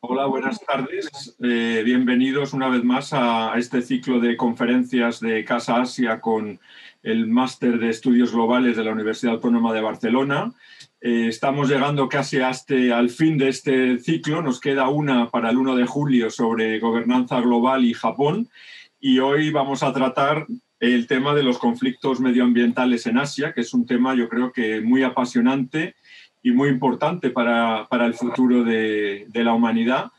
Hola, buenas tardes. Eh, bienvenidos una vez más a este ciclo de conferencias de Casa Asia con el Máster de Estudios Globales de la Universidad Autónoma de Barcelona. Eh, estamos llegando casi este, al fin de este ciclo. Nos queda una para el 1 de julio sobre gobernanza global y Japón. Y hoy vamos a tratar el tema de los conflictos medioambientales en Asia, que es un tema yo creo que muy apasionante y muy importante para, para el futuro de, de, la humanidad.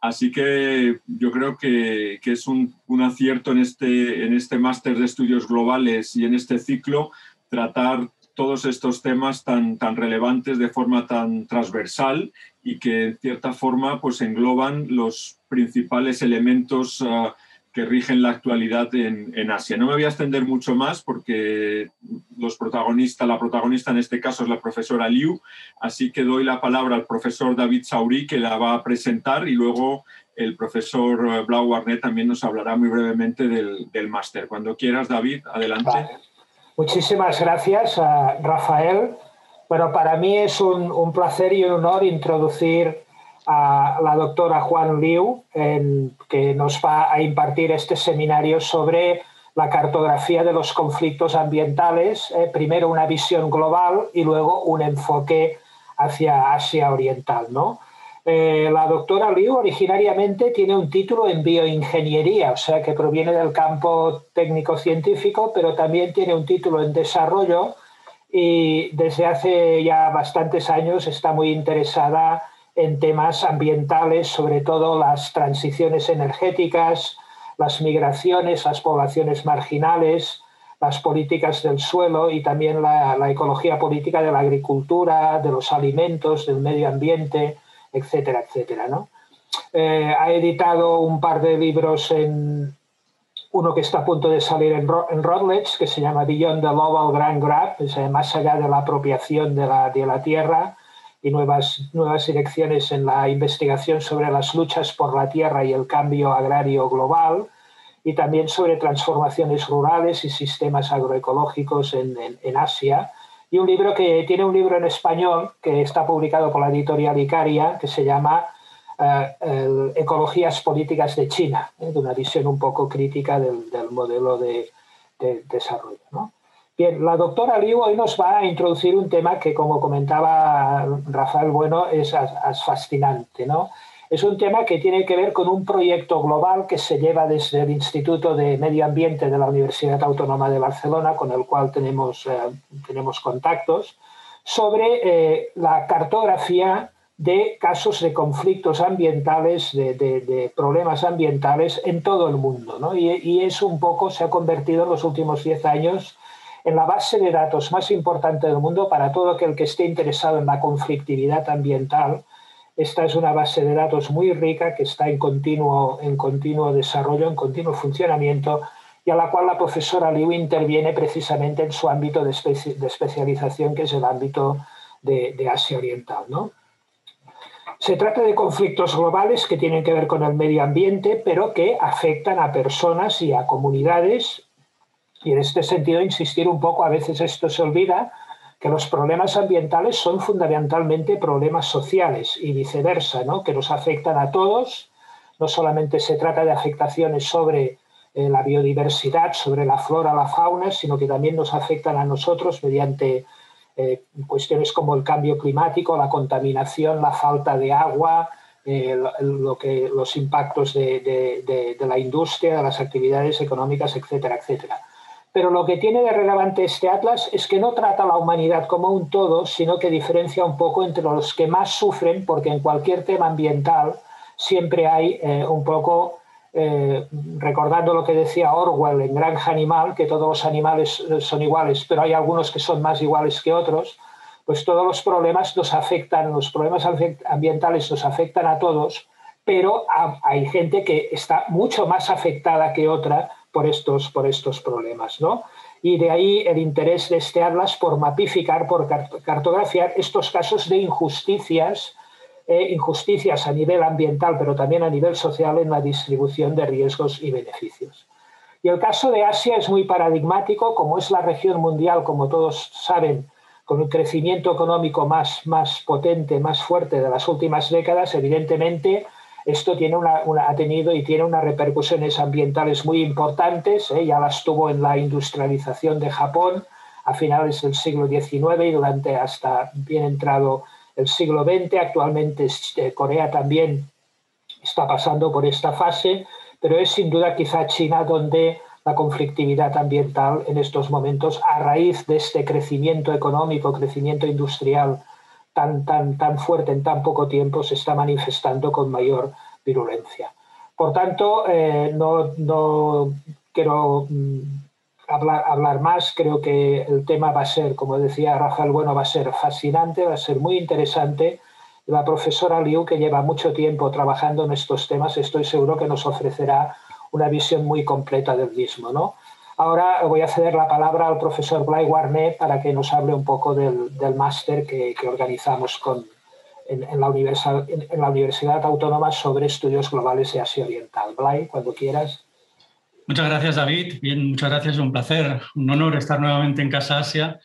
Así que yo creo que, que es un, un, acierto en este, en este máster de estudios globales y en este ciclo tratar todos estos temas tan, tan relevantes de forma tan transversal y que en cierta forma pues engloban los principales elementos uh, que rigen la actualidad en, Asia. No me voy a extender mucho más porque los protagonistas, la protagonista en este caso es la profesora Liu, así que doy la palabra al profesor David Saurí que la va a presentar y luego el profesor Blau Warnet también nos hablará muy brevemente del, del máster. Cuando quieras, David, adelante. Muchísimas gracias, Rafael. Bueno, para mí es un placer y un honor introducir a la doctora Juan Liu, que nos va a impartir este seminario sobre la cartografía de los conflictos ambientales, eh, primero una visión global y luego un enfoque hacia Asia Oriental. ¿no? Eh, la doctora Liu originariamente tiene un título en bioingeniería, o sea que proviene del campo técnico-científico, pero también tiene un título en desarrollo y desde hace ya bastantes años está muy interesada en temas ambientales, sobre todo las transiciones energéticas, las migraciones, las poblaciones marginales, las políticas del suelo y también la, la, ecología política de la agricultura, de los alimentos, del medio ambiente, etcétera, etcétera. ¿no? Eh, ha editado un par de libros en uno que está a punto de salir en, en Routledge, que se llama Beyond the Global Grand Grab, es, eh, más allá de la apropiación de la, de la tierra, y nuevas, nuevas direcciones en la investigación sobre las luchas por la tierra y el cambio agrario global, y también sobre transformaciones rurales y sistemas agroecológicos en, en, Asia. Y un libro que tiene un libro en español que está publicado por la editorial Icaria, que se llama uh, Ecologías Políticas de China, ¿eh? de una visión un poco crítica del, del modelo de, de desarrollo. Bien, la doctora Liu hoy nos va a introducir un tema que, como comentaba Rafael Bueno, es, fascinante. ¿no? Es un tema que tiene que ver con un proyecto global que se lleva desde el Instituto de Medio Ambiente de la Universidad Autónoma de Barcelona, con el cual tenemos, eh, tenemos contactos, sobre eh, la cartografía de casos de conflictos ambientales, de, problemas ambientales en todo el mundo. ¿no? Y, y, es un poco, se ha convertido en los últimos 10 años en la base de datos más importante del mundo para todo aquel que esté interesado en la conflictividad ambiental. Esta es una base de datos muy rica que está en continuo, en continuo desarrollo, en continuo funcionamiento y a la cual la profesora Liu interviene precisamente en su ámbito de, especi de especialización, que es el ámbito de, Asia Oriental. Se trata de conflictos globales que tienen que ver con el medio ambiente, pero que afectan a personas y a comunidades y en este sentido, insistir un poco, a veces esto se olvida, que los problemas ambientales son fundamentalmente problemas sociales y viceversa, ¿no? que nos afectan a todos. No solamente se trata de afectaciones sobre eh, la biodiversidad, sobre la flora, la fauna, sino que también nos afectan a nosotros mediante eh, cuestiones como el cambio climático, la contaminación, la falta de agua, eh, lo que, los impactos de, de, de, de la industria, de las actividades económicas, etcétera, etcétera. Pero lo que tiene de relevante este atlas es que no trata a la humanidad como un todo, sino que diferencia un poco entre los que más sufren, porque en cualquier tema ambiental siempre hay eh, un poco, eh, recordando lo que decía Orwell en Granja Animal, que todos los animales eh, son iguales, pero hay algunos que son más iguales que otros, pues todos los problemas nos afectan, los problemas ambientales nos afectan a todos, pero hay gente que está mucho más afectada que otra por estos, por estos problemas. ¿no? Y de ahí el interés de este atlas por mapificar, por cartografiar estos casos de injusticias, eh, injusticias a nivel ambiental, pero también a nivel social en la distribución de riesgos y beneficios. Y el caso de Asia es muy paradigmático, como es la región mundial, como todos saben, con un crecimiento económico más, más potente, más fuerte de las últimas décadas, evidentemente esto ha tenido y tiene unas repercusiones ambientales muy importantes, ¿eh? ya las tuvo en la industrialización de Japón a finales del siglo XIX y durante hasta bien entrado el siglo XX. Actualmente eh, Corea también está pasando por esta fase, pero es sin duda quizá China donde la conflictividad ambiental en estos momentos, a raíz de este crecimiento económico, crecimiento industrial tan, tan, tan fuerte en tan poco tiempo, se está manifestando con mayor virulencia. Por tanto, eh, no, no, quiero mm, hablar, hablar más, creo que el tema va a ser, como decía Rafael Bueno, va a ser fascinante, va a ser muy interesante. La profesora Liu, que lleva mucho tiempo trabajando en estos temas, estoy seguro que nos ofrecerá una visión muy completa del mismo. ¿no? Ahora voy a ceder la palabra al profesor Blay Warnet para que nos hable un poco del, máster que, organizamos con, en, la universidad, en, la Universidad Autónoma sobre Estudios Globales de Asia Oriental. Blay, cuando quieras. Muchas gracias, David. Bien, muchas gracias. Un placer, un honor estar nuevamente en Casa Asia,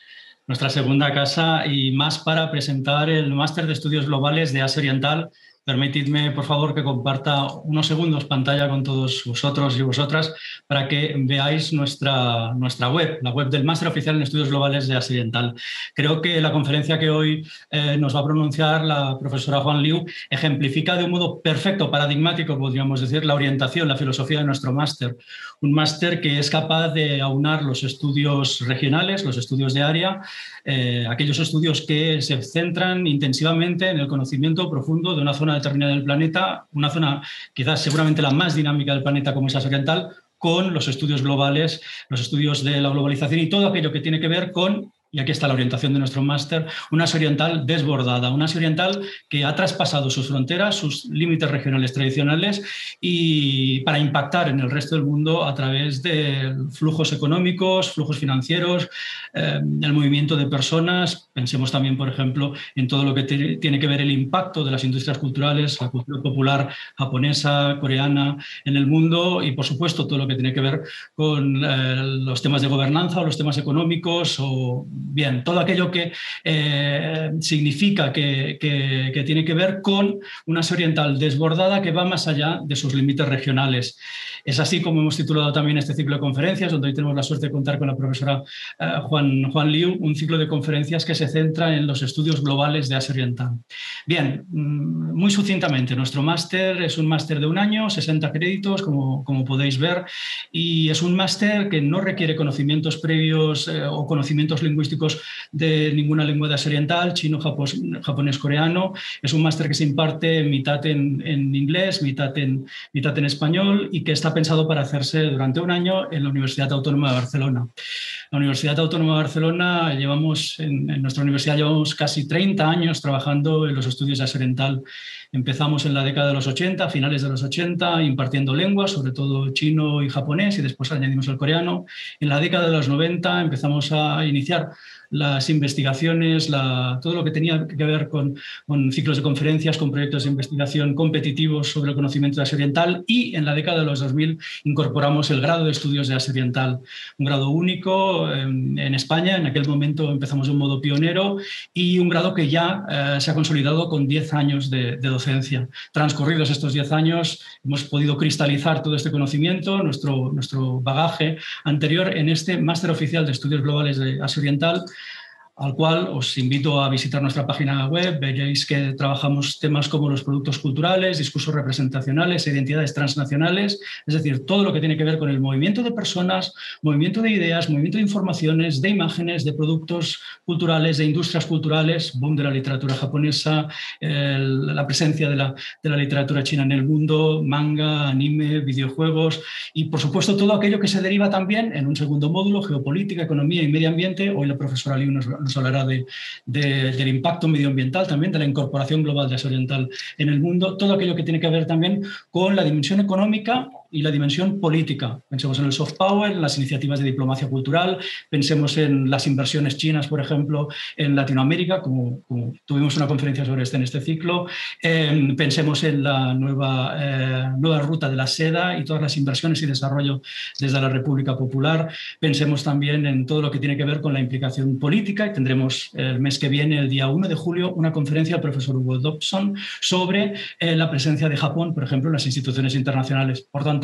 nuestra segunda casa, y más para presentar el máster de Estudios Globales de Asia Oriental Permitidme, por favor, que comparta unos segundos pantalla con todos vosotros y vosotras para que veáis nuestra, nuestra web, la web del Máster Oficial en Estudios Globales de Occidental. Creo que la conferencia que hoy eh, nos va a pronunciar la profesora Juan Liu ejemplifica de un modo perfecto, paradigmático, podríamos decir, la orientación, la filosofía de nuestro máster. Un máster que es capaz de aunar los estudios regionales, los estudios de área, eh, aquellos estudios que se centran intensivamente en el conocimiento profundo de una zona determinada del planeta, una zona quizás seguramente la más dinámica del planeta como es Asia Oriental, con los estudios globales, los estudios de la globalización y todo aquello que tiene que ver con y aquí está la orientación de nuestro máster, una Asia oriental desbordada, una Asia oriental que ha traspasado sus fronteras, sus límites regionales tradicionales y para impactar en el resto del mundo a través de flujos económicos, flujos financieros, eh, el movimiento de personas. Pensemos también, por ejemplo, en todo lo que tiene que ver el impacto de las industrias culturales, la cultura popular japonesa, coreana en el mundo y, por supuesto, todo lo que tiene que ver con eh, los temas de gobernanza o los temas económicos bien, todo aquello que eh, significa que, tiene que ver con una Asia oriental desbordada que va más allá de sus límites regionales. Es así como hemos titulado también este ciclo de conferencias, donde hoy tenemos la suerte de contar con la profesora eh, Juan, Juan Liu, un ciclo de conferencias que se centra en los estudios globales de Asia Oriental. Bien, mm, muy sucintamente, nuestro máster es un máster de un año, 60 créditos, como, como podéis ver, y es un máster que no requiere conocimientos previos eh, o conocimientos lingüísticos de ninguna lengua de Asia Oriental, chino, japonés, coreano. Es un máster que se imparte mitad en, inglés, mitad en, español y que está pensado para hacerse durante un año en la Universidad Autónoma de Barcelona. La Universidad Autónoma de Barcelona, llevamos, en, en nuestra universidad llevamos casi 30 años trabajando en los estudios de Asia Oriental. Empezamos en la década de los 80, finales de los 80, impartiendo lenguas, sobre todo chino y japonés, y después añadimos el coreano. En la década de los 90 empezamos a iniciar las investigaciones, todo lo que tenía que ver con, ciclos de conferencias, con proyectos de investigación competitivos sobre el conocimiento de Asia Oriental y en la década de los 2000 incorporamos el grado de estudios de Asia Oriental, un grado único en, España, en aquel momento empezamos de un modo pionero y un grado que ya eh, se ha consolidado con 10 años de, docencia. Transcurridos estos 10 años hemos podido cristalizar todo este conocimiento, nuestro, nuestro bagaje anterior en este máster oficial de estudios globales de Asia Oriental al cual os invito a visitar nuestra página web. Veréis que trabajamos temas como los productos culturales, discursos representacionales, identidades transnacionales, es decir, todo lo que tiene que ver con el movimiento de personas, movimiento de ideas, movimiento de informaciones, de imágenes, de productos culturales, de industrias culturales, boom de la literatura japonesa, la presencia de la, de la literatura china en el mundo, manga, anime, videojuegos y, por supuesto, todo aquello que se deriva también en un segundo módulo, geopolítica, economía y medio ambiente. Hoy la profesora Liu nos nos hablará de, del impacto medioambiental también, de la incorporación global de Asia Oriental en el mundo, todo aquello que tiene que ver también con la dimensión económica y la dimensión política. Pensemos en el soft power, en las iniciativas de diplomacia cultural, pensemos en las inversiones chinas, por ejemplo, en Latinoamérica, como, tuvimos una conferencia sobre este en este ciclo, em, pensemos en la nueva, eh, nueva ruta de la seda y todas las inversiones y desarrollo desde la República Popular, pensemos también en todo lo que tiene que ver con la implicación política y tendremos el mes que viene, el día 1 de julio, una conferencia del profesor Hugo Dobson sobre eh, la presencia de Japón, por ejemplo, en las instituciones internacionales. Por tanto,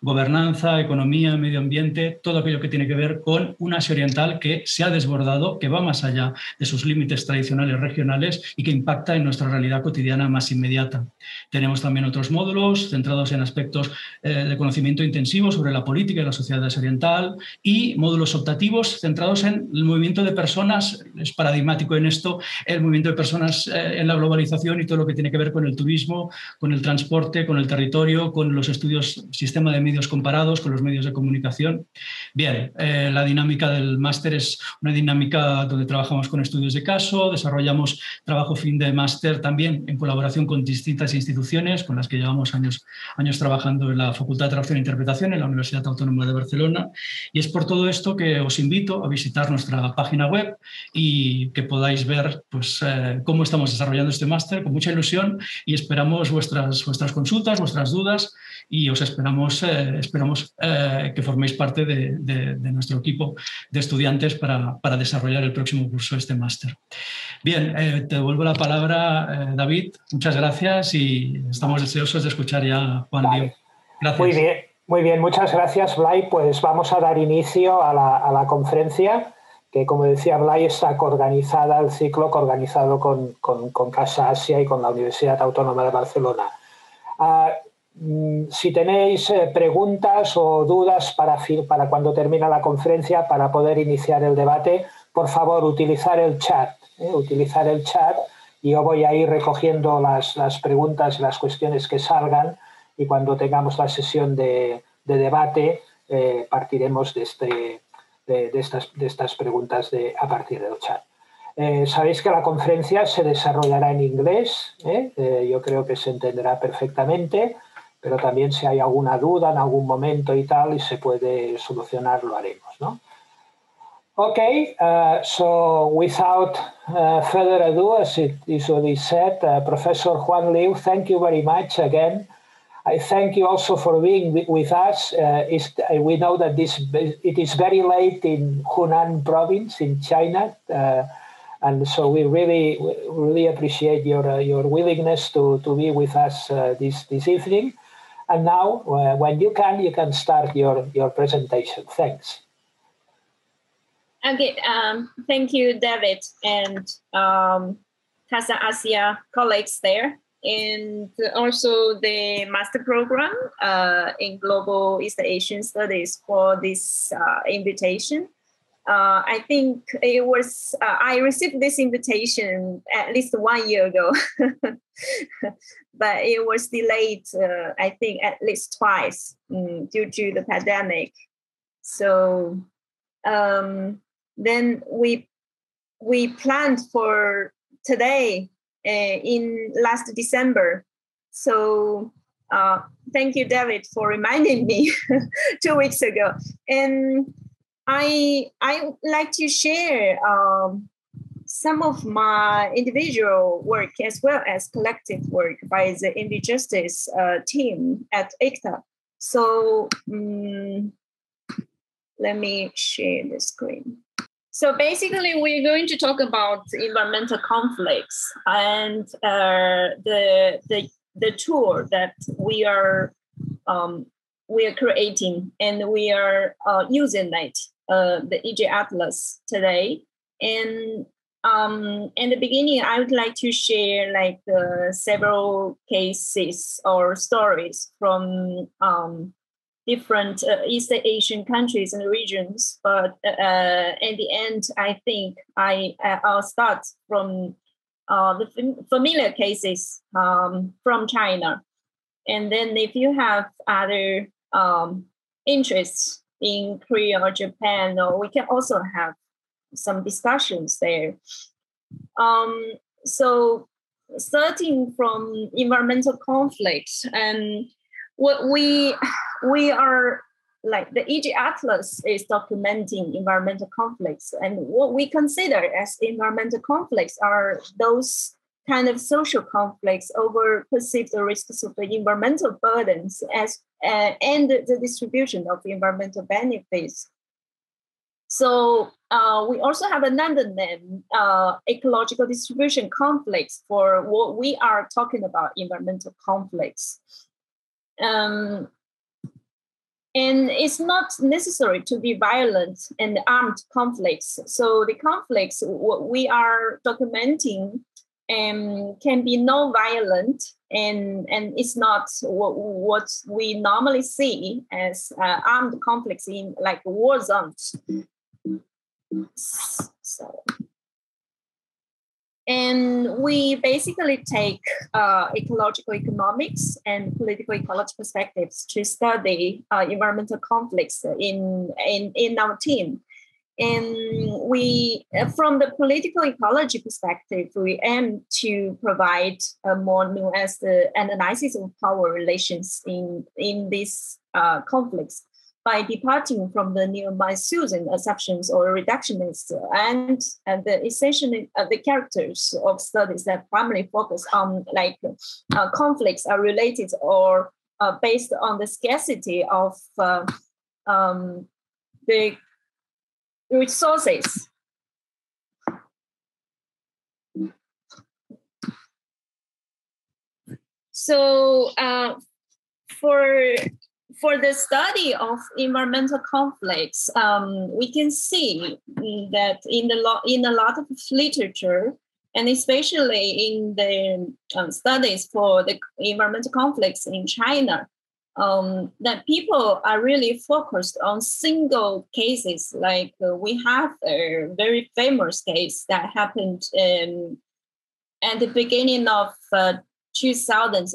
gobernanza, economía, medio ambiente, todo aquello que tiene que ver con un Asia Oriental que se ha desbordado, que va más allá de sus límites tradicionales regionales y que impacta en nuestra realidad cotidiana más inmediata. Tenemos también otros módulos centrados en aspectos eh, de conocimiento intensivo sobre la política y la sociedad oriental y módulos optativos centrados en el movimiento de personas, es paradigmático en esto, el movimiento de personas eh, en la globalización y todo lo que tiene que ver con el turismo, con el transporte, con el territorio, con los estudios, sistema de medios comparados, con los medios de comunicación. Bien, eh, la dinámica del máster es una dinámica donde trabajamos con estudios de caso, desarrollamos trabajo fin de máster también en colaboración con distintas instituciones con las que llevamos años, años trabajando en la Facultad de Traducción e Interpretación en la Universidad Autónoma de Barcelona. Y es por todo esto que os invito a visitar nuestra página web y que podáis ver pues, eh, cómo estamos desarrollando este máster con mucha ilusión y esperamos vuestras, vuestras consultas, vuestras dudas y os esperamos, eh, esperamos eh, que forméis parte de, de, nuestro equipo de estudiantes para, para, desarrollar el próximo curso de este máster. Bien, te devuelvo la palabra, David. Muchas gracias y estamos deseosos de escuchar ya a Juan vale. Gracias. Muy bien. Muy bien, muchas gracias, Blay. Pues vamos a dar inicio a la, a la conferencia, que como decía Blay, está coorganizada, el ciclo coorganizado con, con, con, Casa Asia y con la Universidad Autónoma de Barcelona. Uh, si tenéis eh, preguntas o dudas para, para cuando termina la conferencia, para poder iniciar el debate, por favor, utilizar el chat. Eh, utilizar el chat y yo voy a ir recogiendo las, las preguntas y las cuestiones que salgan y cuando tengamos la sesión de, debate eh, partiremos de, este, de, estas, de, estas, preguntas de, a partir del chat. Eh, sabéis que la conferencia se desarrollará en inglés, yo creo que se entenderá perfectamente, pero también si hay alguna duda en algún momento y tal y se puede solucionar, lo haremos. ¿no? Okay, uh, so without uh, further ado, as it is already said, uh, Professor Juan Liu, thank you very much again I thank you also for being with us. We know that this it is very late in Hunan province in China, and so we really really appreciate your uh, your willingness to, to be with us uh, this this evening. And now, uh, when you can, you can start your your presentation. Thanks. Okay, um, thank you, David, and um, Asia colleagues there and also the master program uh, in Global East Asian Studies for this uh, invitation. Uh, I think it was, uh, I received this invitation at least one year ago, but it was delayed, uh, I think, at least twice um, due to the pandemic. So um, then we we planned for today uh, in last December. So uh, thank you, David, for reminding me two weeks ago. And I I like to share um, some of my individual work as well as collective work by the EnvJustice uh, team at ICTA. So um, let me share the screen. So basically, we're going to talk about environmental conflicts and uh, the the the tool that we are um, we are creating and we are uh, using it, uh, the EJ Atlas today. And um, in the beginning, I would like to share like several cases or stories from um, different uh, East Asian countries and regions. But uh, in the end, I think I uh, I'll start from uh, the familiar cases um, from China, and then if you have other um, interests in Korea or Japan, or we can also have some discussions there. Um, so starting from environmental conflicts and what we we are like the EJ Atlas is documenting environmental conflicts, and what we consider as environmental conflicts are those kind of social conflicts over perceived risks of the environmental burdens as uh, and the distribution of environmental benefits. So uh, we also have another name, uh, ecological distribution conflicts for what we are talking about, environmental conflicts. Um, and it's not necessary to be violent and armed conflicts. So the conflicts what we are documenting um, can be non-violent and and it's not what, what we normally see as uh, armed conflicts in like war zones. So and we basically take uh, ecological economics and political ecology perspectives to study uh, environmental conflicts in, in, in our team. And we, from the political ecology perspective, we aim to provide a more nuanced analysis of power relations in, in these uh, conflicts by departing from the neo-Malthusian assumptions or reductionists and, and the essentially uh, the characters of studies that primarily focus on like uh, conflicts are related or uh, based on the scarcity of uh, um, the resources. So uh, for for the study of environmental conflicts, um, we can see that in the lo- in a lot of literature, and especially in the um, studies for the environmental conflicts in China, um, that people are really focused on single cases. Like uh, we have a very famous case that happened in, at the beginning of uh, 2000.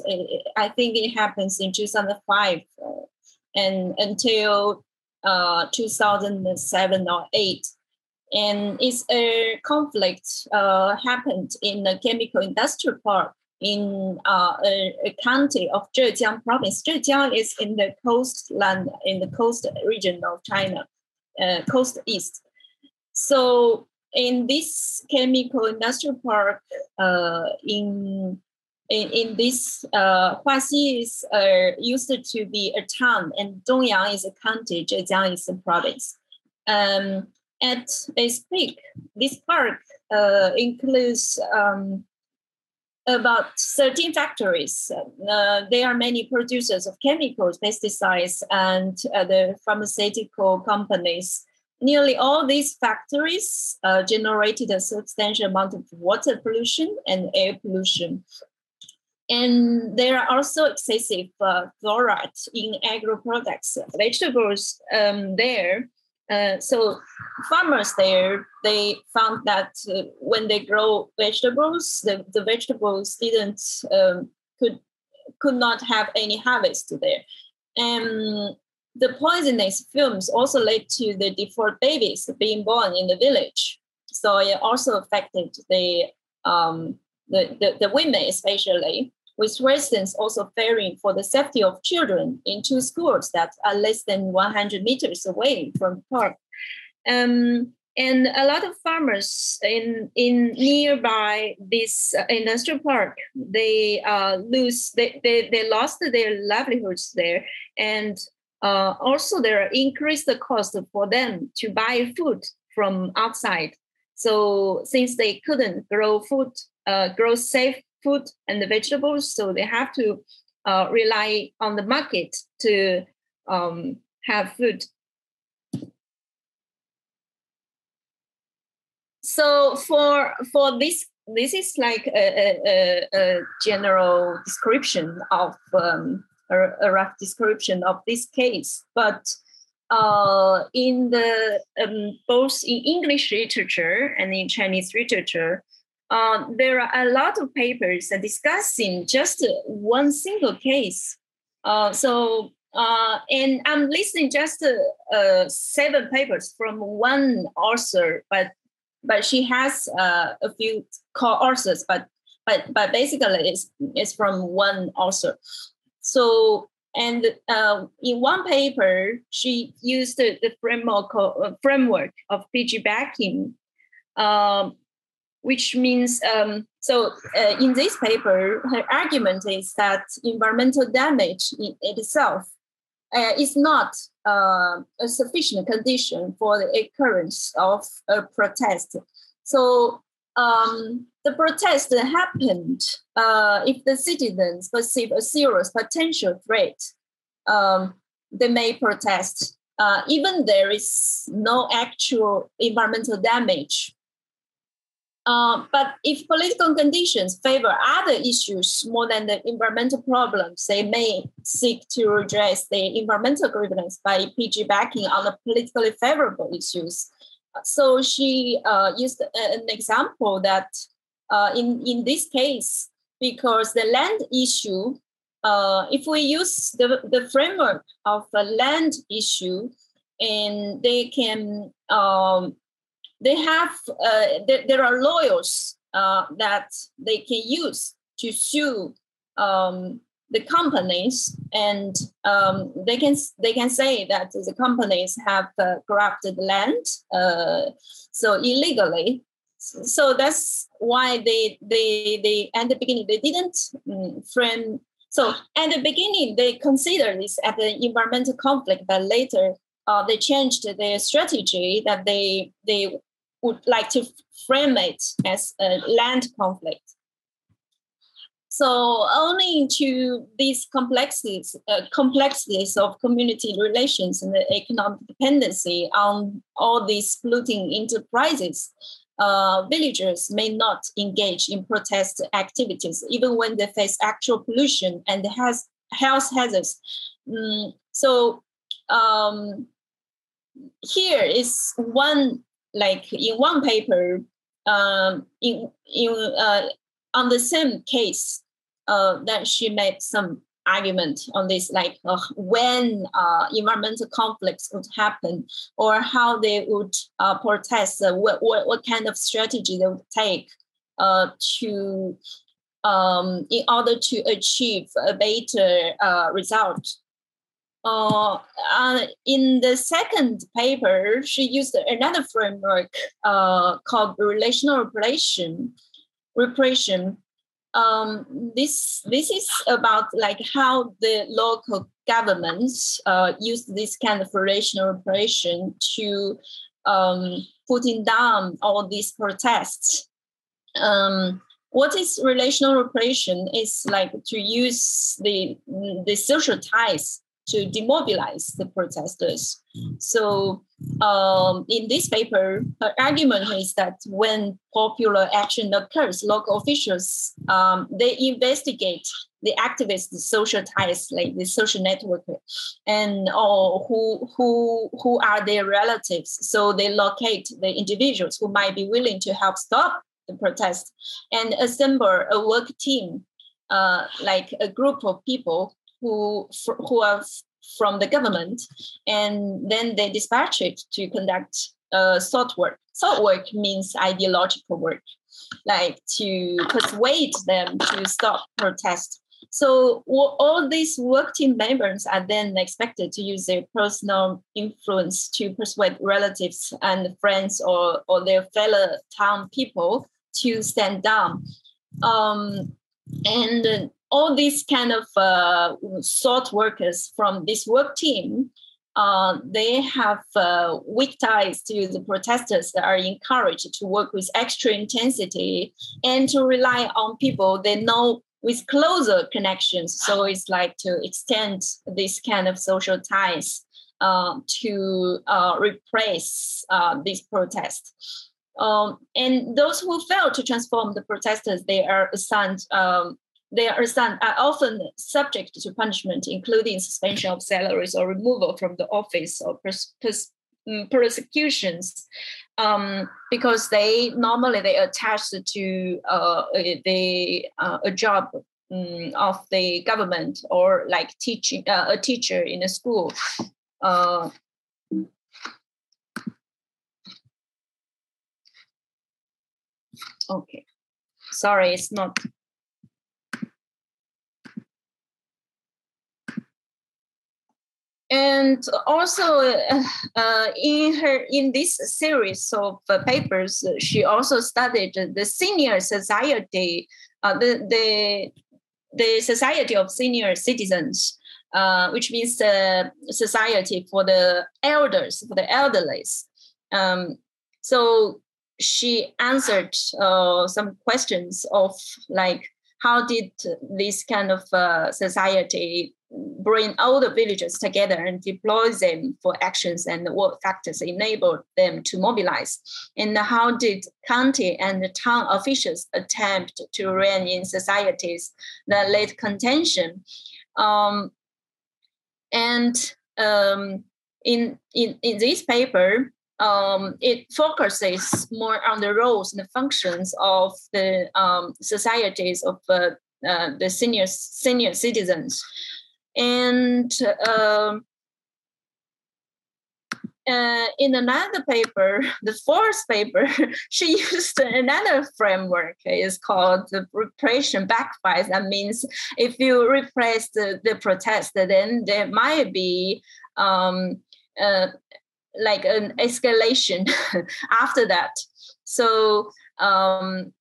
I think it happens in 2005. Uh, and until uh, 2007 or 8 and it's a conflict uh, happened in the chemical industrial park in uh, a, a, county of Zhejiang province. Zhejiang is in the coastland, in the coast region of China, uh, coast east. So in this chemical industrial park uh, in in, in this, uh, Huaxi is uh, used to be a town, and Dongyang is a county, Zhejiang is a province. Um, at its peak, this park uh, includes um, about 13 factories. Uh, there are many producers of chemicals, pesticides, and other pharmaceutical companies. Nearly all these factories uh, generated a substantial amount of water pollution and air pollution. And there are also excessive uh, in agro products, vegetables um, there. Uh, so farmers there, they found that uh, when they grow vegetables, the, the vegetables didn't um, could could not have any harvest there. And the poisonous fumes also led to the deformed babies being born in the village. So it also affected the um, the, the, the women especially with residents also fearing for the safety of children in two schools that are less than 100 meters away from the park. Um, and a lot of farmers in in nearby this uh, industrial park they uh, lose they, they, they lost their livelihoods there and uh, also there are increased the cost for them to buy food from outside so since they couldn't grow food uh, grow safe food and the vegetables, so they have to uh, rely on the market to um, have food. So for for this, this is like a, a, a general description of um, a, rough description of this case, but uh, in the um, both in English literature and in Chinese literature, uh, there are a lot of papers discussing just one single case. Uh, so, uh, and I'm listing just uh, seven papers from one author, but but she has uh, a few co-authors, but but but basically it's it's from one author. So and uh, in one paper, she used the, the framework, uh, framework of piggybacking, um, which means um, so uh, in this paper, her argument is that environmental damage in itself uh, is not uh, a sufficient condition for the occurrence of a protest. So um, the protest happened uh, if the citizens perceive a serious potential threat. Um, they may protest, uh, even there is no actual environmental damage. Uh, but if political conditions favor other issues more than the environmental problems, they may seek to address the environmental grievance by piggybacking on the politically favorable issues. So she uh, used an example that uh, in, in this case, because the land issue, uh, if we use the, the framework of a land issue, and they can, um, they have, uh, there, are lawyers uh, that they can use to sue um, the companies and um, they can they can say that the companies have uh, grabbed land uh, so illegally. So that's why they they they at the beginning they didn't um, frame so at the beginning they considered this as an environmental conflict but later uh, they changed their strategy that they they would like to frame it as a land conflict so owing to these complexities, uh, complexities of community relations and the economic dependency on all these polluting enterprises, uh, villagers may not engage in protest activities even when they face actual pollution and has health hazards. Mm, so um, here is one like in one paper um, in in uh, on the same case uh, that she made some argument on this, like uh, when uh, environmental conflicts would happen or how they would uh, protest, uh, what, what, what kind of strategy they would take uh, to um, in order to achieve a better uh, result. Uh, uh, in the second paper, she used another framework uh, called relational repression, repression um, this this is about like how the local governments uh, use this kind of relational repression to um, putting down all these protests. Um, what is relational repression is like to use the the social ties to demobilize the protesters. So um, in this paper, her argument is that when popular action occurs, local officials um, they investigate the activists' the social ties, like the social network, and or who who who are their relatives. So they locate the individuals who might be willing to help stop the protest and assemble a work team, uh, like a group of people who who are from the government, and then they dispatch it to conduct uh, thought work. Thought work means ideological work, like to persuade them to stop protest. So all these work team members are then expected to use their personal influence to persuade relatives and friends or, or their fellow town people to stand down. Um, and all these kind of uh, thought workers from this work team, uh, they have uh, weak ties to the protesters that are encouraged to work with extra intensity and to rely on people they know with closer connections. So it's like to extend this kind of social ties uh, to uh, replace uh, these protests. Um, and those who fail to transform the protesters, they are assigned um, they are, assigned are often subject to punishment, including suspension of salaries or removal from the office or pers- pers- mm, persecutions, um, because they normally they attach to uh, the uh, a job um, of the government or like teaching uh, a teacher in a school. Uh, okay, sorry, it's not and also uh, uh, in her in this series of uh, papers, she also studied the senior society, uh, the the the society of senior citizens, uh, which means the society for the elders, for the elderly. Um, so she answered uh, some questions of like how did this kind of society bring all the villagers together and deploy them for actions and what factors enabled them to mobilize? And how did county and town officials attempt to rein in societies that led contention? Um, and um, in, in, in this paper um, it focuses more on the roles and the functions of the um, societies of uh, uh, the senior senior citizens and um, uh, in another paper, the fourth paper, she used another framework. It's called the repression backfires. That means if you repress the, the protest, then there might be um, uh, like an escalation after that. So um,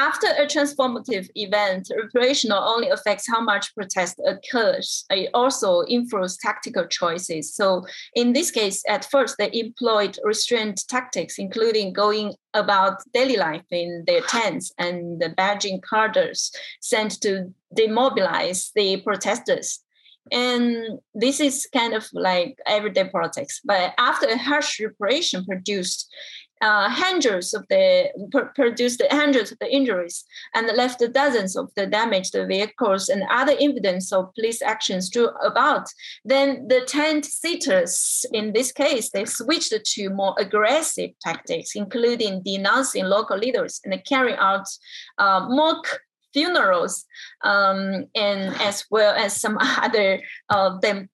after a transformative event, repression not only affects how much protest occurs, it also influences tactical choices. So in this case, at first they employed restraint tactics, including going about daily life in their tents and the badging cadres sent to demobilize the protesters. And this is kind of like everyday politics. But after a harsh repression produced uh, hundreds of the produced hundreds of the injuries and left dozens of the damaged vehicles and other evidence of police actions drew about. Then the tent sitters, in this case, they switched to more aggressive tactics, including denouncing local leaders and carrying out uh, mock funerals um, and as well as some other uh, dem-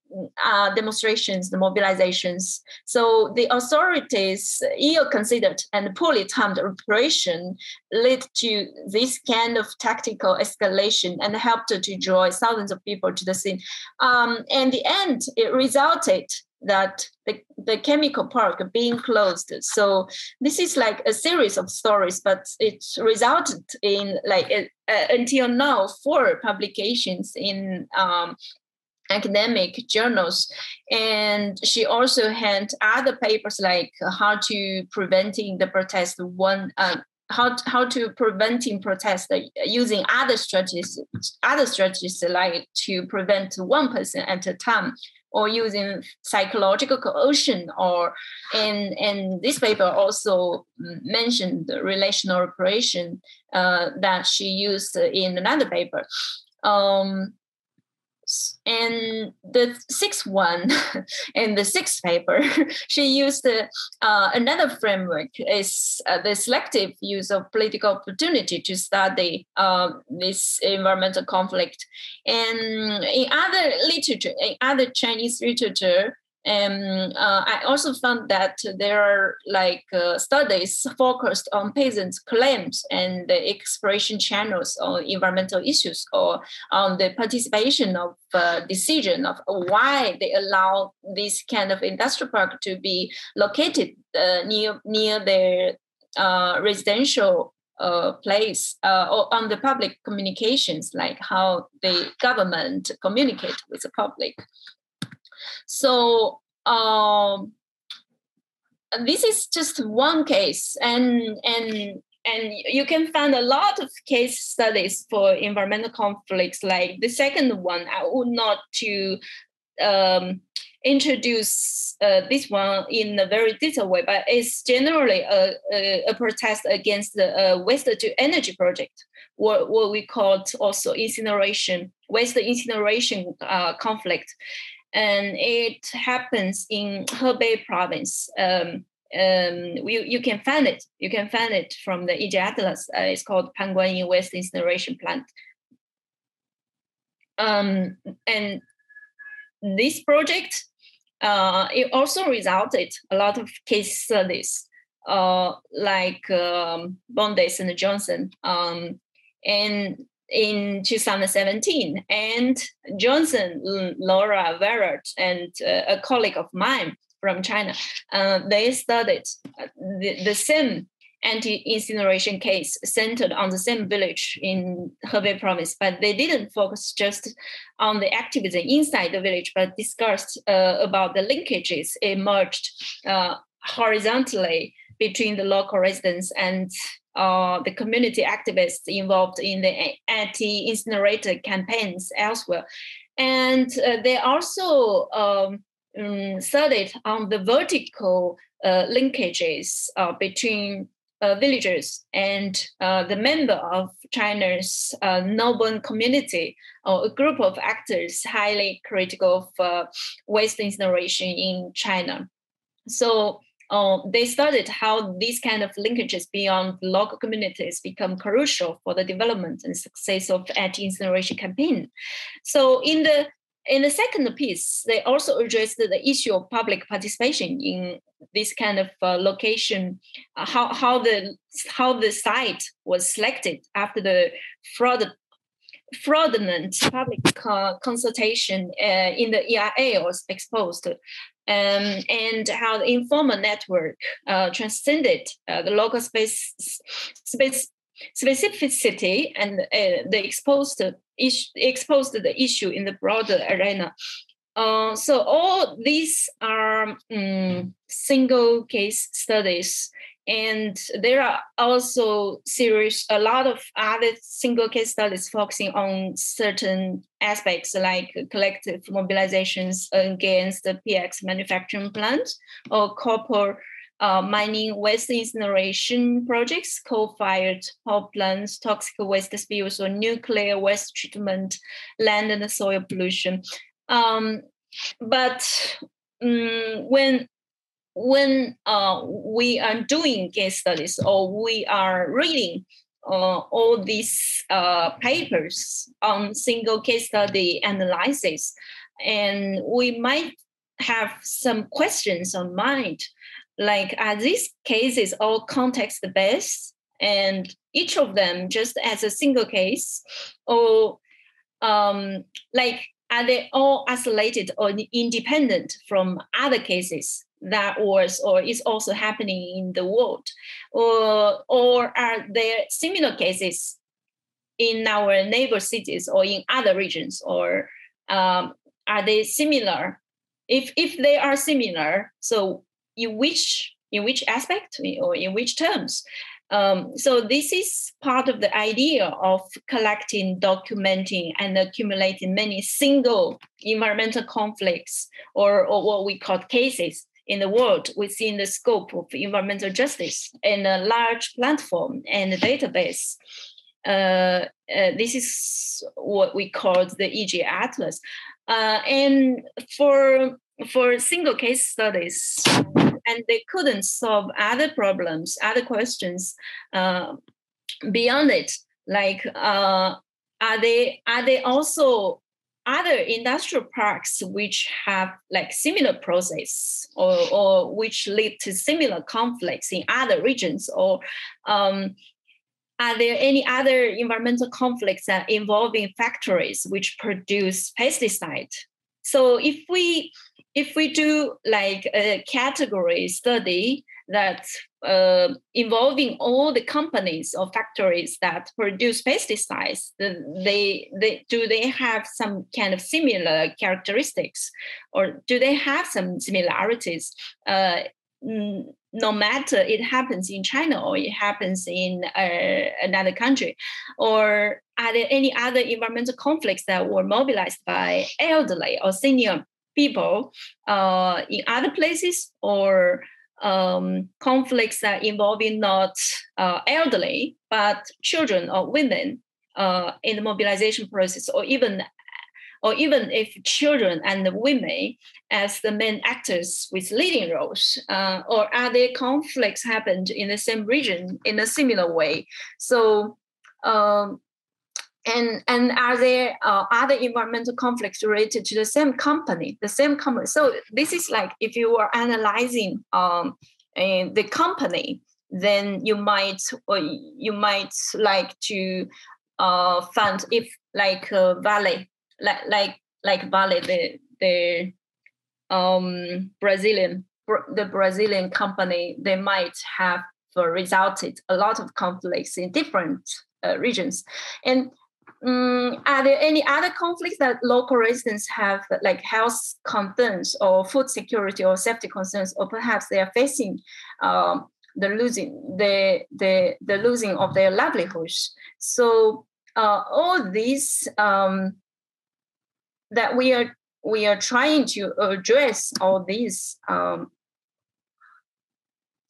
uh, demonstrations, the mobilizations. So the authorities ill-considered and poorly timed operation led to this kind of tactical escalation and helped to draw thousands of people to the scene. Um, and the end, it resulted that the, the chemical park being closed. So this is like a series of stories, but it resulted in like uh, until now four publications in um, academic journals and she also had other papers like how to preventing the protest one uh, how, how to preventing protest using other strategies other strategies like to prevent one person at a time or using psychological coercion or and and this paper also mentioned relational repression uh, that she used in another paper. Um, and the sixth one in the sixth paper she used uh, another framework is uh, the selective use of political opportunity to study uh, this environmental conflict. And in other literature in other chinese literature and uh, I also found that there are like uh, studies focused on peasants' claims and the expression channels on environmental issues or on the participation of uh, decision of why they allow this kind of industrial park to be located uh, near near their uh, residential uh, place uh, or on the public communications, like how the government communicate with the public. So um, this is just one case, and and and you can find a lot of case studies for environmental conflicts. Like the second one, I would not to um, introduce uh, this one in a very detailed way, but it's generally a, a, a protest against the uh, waste to energy project, what, what we call also incineration, waste incineration uh, conflict and it happens in Hebei province. Um, um, you, you can find it. You can find it from the EJ Atlas. Uh, it's called Panguanying Waste Incineration Plant. Um, and this project, uh, it also resulted a lot of case studies, uh, like um, Bondes and Johnson. Um, and in 2017. And Johnson, Lora-Wainwright, and uh, a colleague of mine from China, uh, they studied uh, the, the same anti-incineration case centered on the same village in Hebei province, but they didn't focus just on the activism inside the village, but discussed uh, about the linkages emerged uh, horizontally between the local residents and uh, the community activists involved in the anti-incinerator campaigns elsewhere. And uh, they also um, um, studied on the vertical uh, linkages uh, between uh, villagers and the member of China's uh, Northern community, or a group of actors highly critical of waste incineration in China. So uh, they studied how these kind of linkages beyond local communities become crucial for the development and success of anti-incineration campaign. So in the in the second piece, they also addressed the issue of public participation in this kind of uh, location, uh, how, how the how the site was selected after the fraud fraudulent public consultation uh, in the EIA was exposed, um, and how the informal network uh, transcended uh, the local space space specificity and uh, the exposed exposed the issue in the broader arena. Uh, so all these are um, single case studies, and there are also series a lot of other single case studies focusing on certain aspects like collective mobilizations against the PX manufacturing plant or copper uh, mining waste incineration projects, coal-fired power plants, toxic waste spills, or nuclear waste treatment, land and soil pollution. Um, but um, when when uh, we are doing case studies or we are reading uh, all these uh, papers on single case study analysis, and we might have some questions on mind like are these cases all context based? And each of them just as a single case? Or um, like are they all isolated or independent from other cases that was or is also happening in the world. Or or are there similar cases in our neighbor cities or in other regions? Or um, are they similar? If if they are similar so in which in which aspect or in which terms. Um, so this is part of the idea of collecting, documenting, and accumulating many single environmental conflicts or, or what we call cases in the world within the scope of environmental justice and a large platform and database. Uh, uh, this is what we call the EJ Atlas. Uh, and for for single case studies, and they couldn't solve other problems, other questions uh, beyond it. Like, uh, are they are they also other industrial parks which have like similar process or, or which lead to similar conflicts in other regions or um, are there any other environmental conflicts that involving factories which produce pesticide? So if we if we do like a category study that uh, involving all the companies or factories that produce pesticides, they, they do they have some kind of similar characteristics, or do they have some similarities? Uh, no matter it happens in China or it happens in uh, another country, or are there any other environmental conflicts that were mobilized by elderly or senior people uh, in other places? Or um, conflicts that involving not uh, elderly but children or women uh, in the mobilization process or even or even if children and women as the main actors with leading roles uh, or are there conflicts happened in the same region in a similar way. So um, and and are there uh, other environmental conflicts related to the same company the same company so this is like if you are analyzing um, the company then you might or you might like to uh, if like uh, Vale, like like like Vale, the the um, Brazilian the Brazilian company, they might have resulted a lot of conflicts in different uh, regions. And um, are there any other conflicts that local residents have, like health concerns or food security or safety concerns, or perhaps they are facing um, the losing the, the the losing of their livelihoods? So uh, all these um, that we are we are trying to address all these um,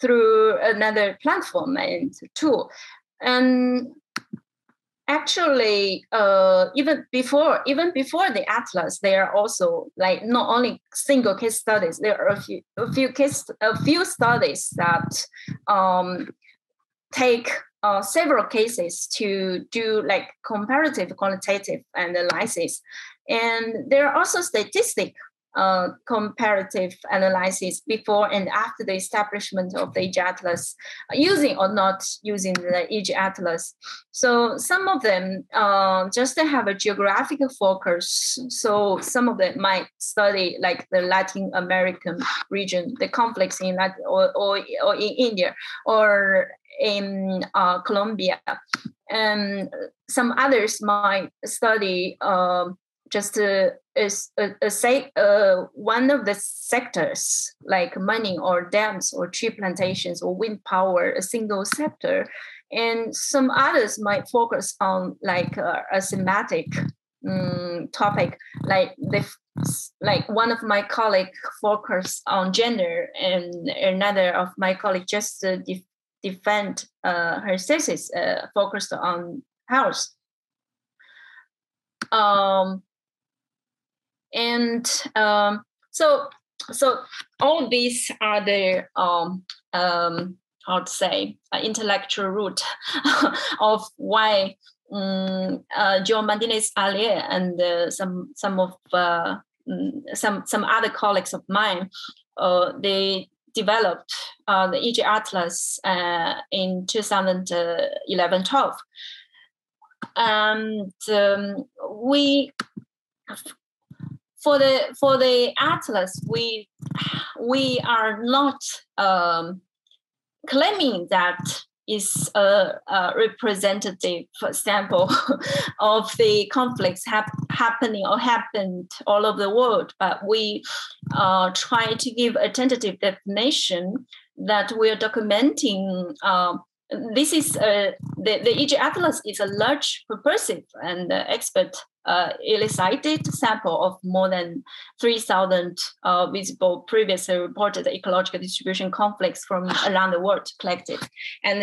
through another platform and tool. And actually, uh, even before even before the atlas, there are also like not only single case studies. There are a few a few case a few studies that um, take uh, several cases to do like comparative qualitative analysis. And there are also statistics uh, comparative analysis before and after the establishment of the EJ Atlas, using or not using the EJ Atlas. So some of them uh, just have a geographical focus. So some of them might study like the Latin American region, the conflicts in Latin or, or, or in India or in uh, Colombia. And some others might study um, just is a, a say uh, one of the sectors like mining or dams or tree plantations or wind power a single sector. And some others might focus on like uh, a thematic um, topic like the like one of my colleague focused on gender and another of my colleague just uh, def- defend uh, her thesis uh, focused on health um, and um, so so all these are the um, um, how to say uh, intellectual root of why um, uh, Joan Martínez Alier and uh, some some of uh, mm, some some other colleagues of mine uh, they developed uh, the EJ Atlas uh, in 2011-12 and um, we for the for the atlas we we are not um, claiming that is a, a, representative sample of the conflicts hap- happening or happened all over the world, but we uh, try to give a tentative definition that we're documenting uh, this is uh, the, the EJ Atlas is a large purposive and uh, expert uh, elicited sample of more than 3,000 uh, visible previously reported ecological distribution conflicts from around the world collected. And,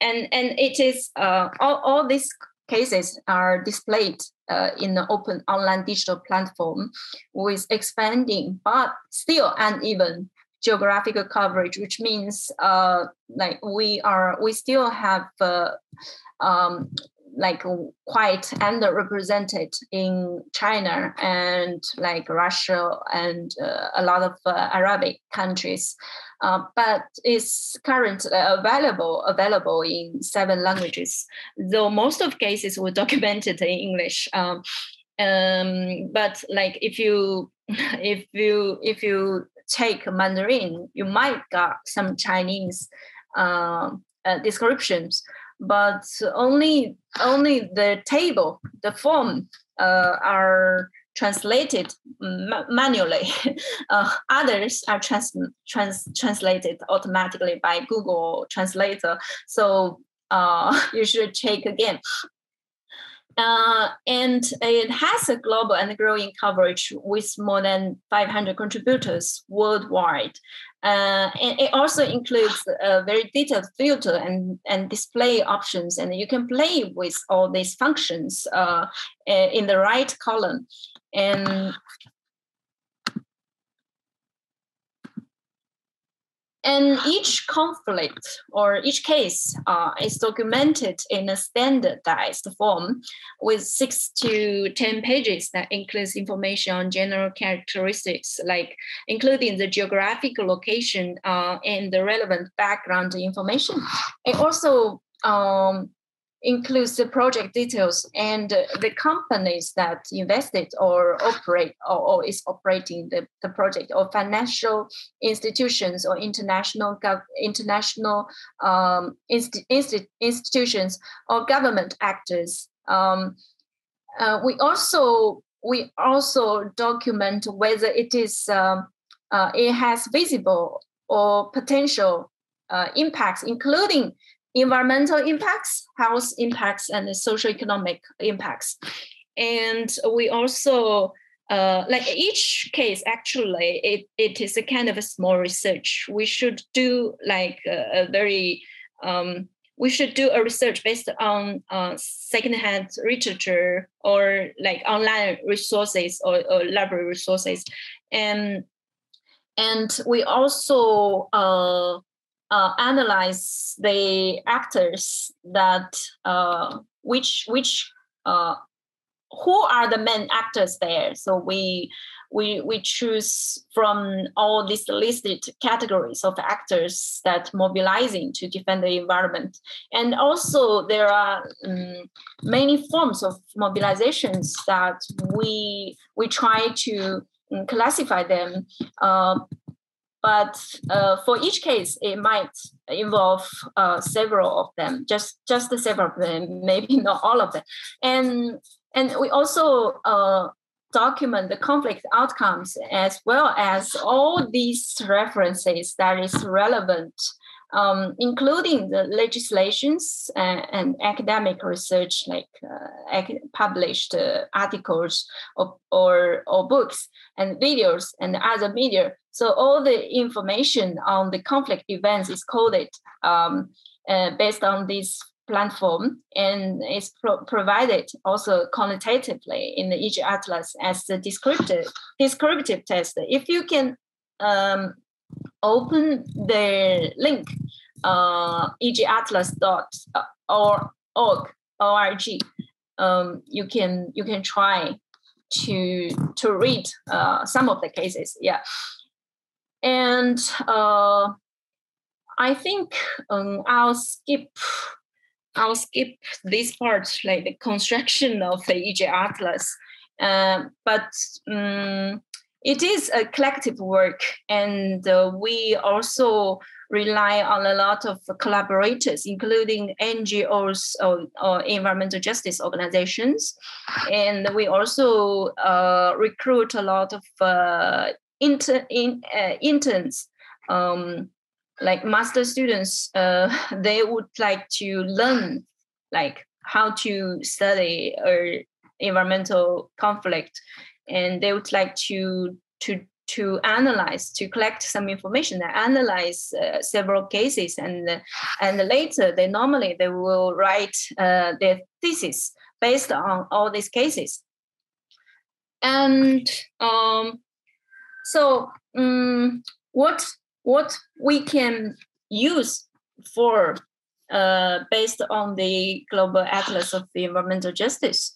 and, and it is uh, all, all these cases are displayed uh, in the open online digital platform with expanding but still uneven geographical coverage, which means uh, like we are we still have uh, um, like quite underrepresented in China and like Russia and uh, a lot of uh, Arabic countries, uh, but it's currently available available in seven languages. Though most of cases were documented in English. Um, um, but like if you if you if you take Mandarin, you might got some Chinese uh, uh, descriptions, but only only the table, the form uh, are translated ma- manually. Uh, others are trans- trans- translated automatically by Google Translator. So uh, you should check again. Uh, and it has a global and growing coverage with more than 500 contributors worldwide. Uh, and it also includes a very detailed filter and, and display options, and you can play with all these functions uh, in the right column. And And each conflict or each case uh, is documented in a standardized form with six to 10 pages that includes information on general characteristics, like including the geographic location uh, and the relevant background information. It also um, includes the project details and the companies that invested or operate or, or is operating the, the project or financial institutions or international international um, inst- inst- institutions or government actors. Um, uh, we also we also document whether it is um, uh, it has visible or potential uh, impacts, including environmental impacts, health impacts, and social economic impacts. And we also uh, like each case actually it, it is a kind of a small research we should do like a, a very um, we should do a research based on uh, secondhand literature or like online resources or, or library resources and and we also uh, uh, analyze the actors that uh, which which uh, who are the main actors there. So we we we choose from all these listed categories of actors that mobilizing to defend the environment, and also there are um, many forms of mobilizations that we we try to um, classify them uh, but uh, for each case, it might involve uh, several of them, just just several of them, maybe not all of them, and and we also uh, document the conflict outcomes as well as all these references that is relevant um, including the legislations and, and academic research, like uh, published uh, articles or, or, or, books and videos and other media. So all the information on the conflict events is coded um, uh, based on this platform and is pro- provided also quantitatively in the EJ Atlas as the descriptive descriptive test. If you can um, open the link uh, ejatlas.org org um, you can you can try to to read uh, some of the cases yeah and uh, i think um, i'll skip i'll skip this part like the construction of the EJ atlas. Uh, but um, it is a collective work, and uh, we also rely on a lot of collaborators, including NGOs or, or environmental justice organizations, and we also uh, recruit a lot of uh, inter, in, uh, interns. Um, like master students, uh, they would like to learn like how to study or environmental conflict and they would like to to to analyze to collect some information and analyze uh, several cases and and later they normally they will write uh, their thesis based on all these cases and um, so um, what what we can use for uh, based on the global atlas of the environmental justice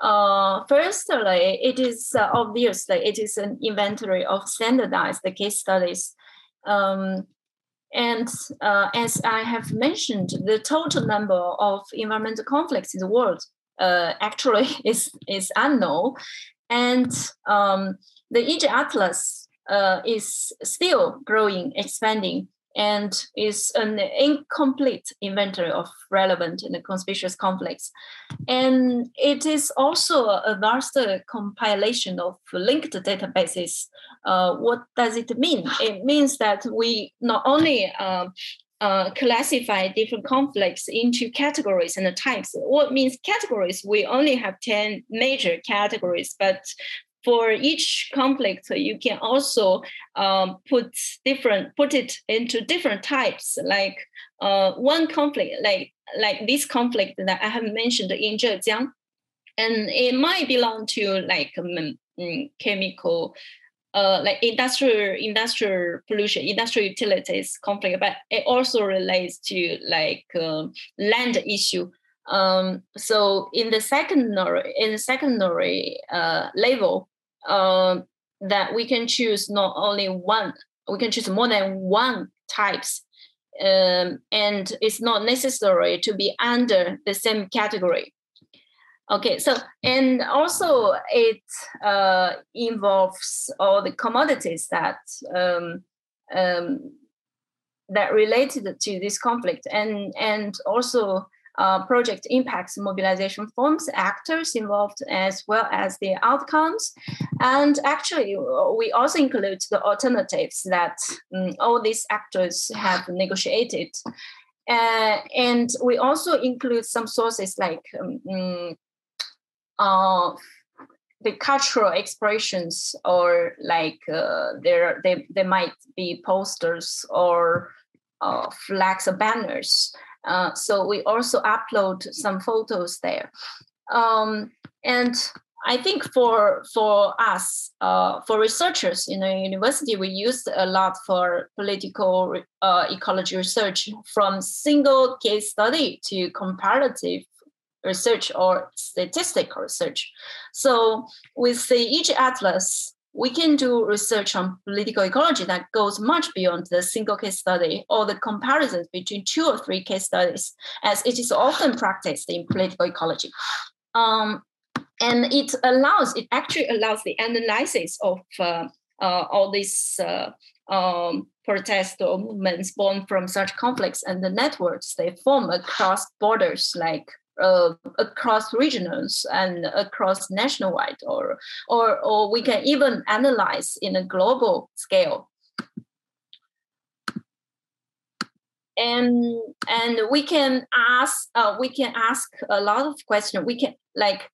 uh, firstly, it is uh, obviously it is an inventory of standardized case studies. Um, and uh, as I have mentioned, the total number of environmental conflicts in the world uh, actually is, is unknown. And um, the EJ Atlas uh, is still growing, expanding and is an incomplete inventory of relevant and conspicuous conflicts. And it is also a vast compilation of linked databases. Uh, what does it mean? It means that we not only uh, uh, classify different conflicts into categories and types. What means categories? We only have 10 major categories, but for each conflict, you can also um, put different put it into different types. Like uh, one conflict, like like this conflict that I have mentioned in Zhejiang, and it might belong to like um, mm, chemical. Uh, like industrial industrial pollution, industrial utilities conflict, but it also relates to like uh, land issue. Um, so in the secondary in the secondary uh, level, uh, that we can choose not only one, we can choose more than one types. um, and it's not necessary to be under the same category. Okay, so and also it uh, involves all the commodities that um, um, that related to this conflict, and and also uh, project impacts mobilization forms, actors involved, as well as the outcomes. And actually, we also include the alternatives that um, all these actors have negotiated. Uh, and we also include some sources like um, uh, the cultural expressions or like uh, there they, there might be posters or uh, flags or banners uh, so we also upload some photos there. Um, and I think for for us, uh, for researchers in the university, we use a lot for political uh, ecology research, from single case study to comparative research or statistical research. So with the EJ atlas, we can do research on political ecology that goes much beyond the single case study or the comparisons between two or three case studies, as it is often practiced in political ecology. Um, and it allows, it actually allows the analysis of uh, uh, all these uh, um, protests or movements born from such conflicts and the networks they form across borders like uh, across regionals and across nationwide, or, or, or we can even analyze in a global scale. And and we can ask uh, we can ask a lot of questions. We can like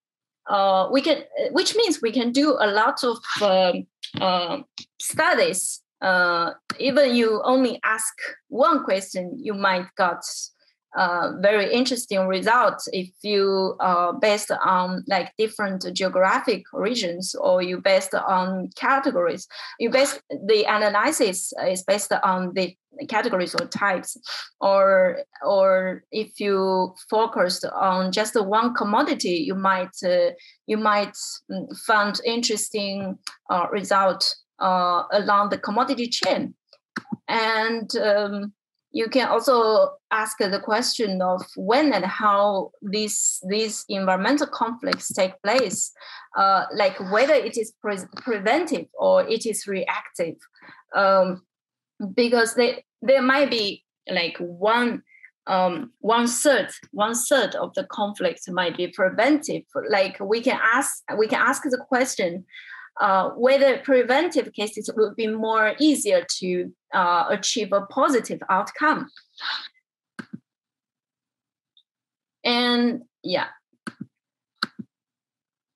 uh, we can which means we can do a lot of um, uh, studies. Uh, even you only ask one question, you might got uh, very interesting results if you uh, based on like different geographic regions or you based on categories. You base the analysis is based on the categories or types. Or or if you focused on just one commodity you might uh, you might mm, find interesting uh, result uh, along the commodity chain. And um, you can also ask the question of when and how these these environmental conflicts take place, uh, like whether it is pre- preventive or it is reactive, um, because they, there might be like one um, one third one third of the conflict might be preventive. Like we can ask we can ask the question uh, whether preventive cases would be more easier to uh, achieve a positive outcome. And yeah.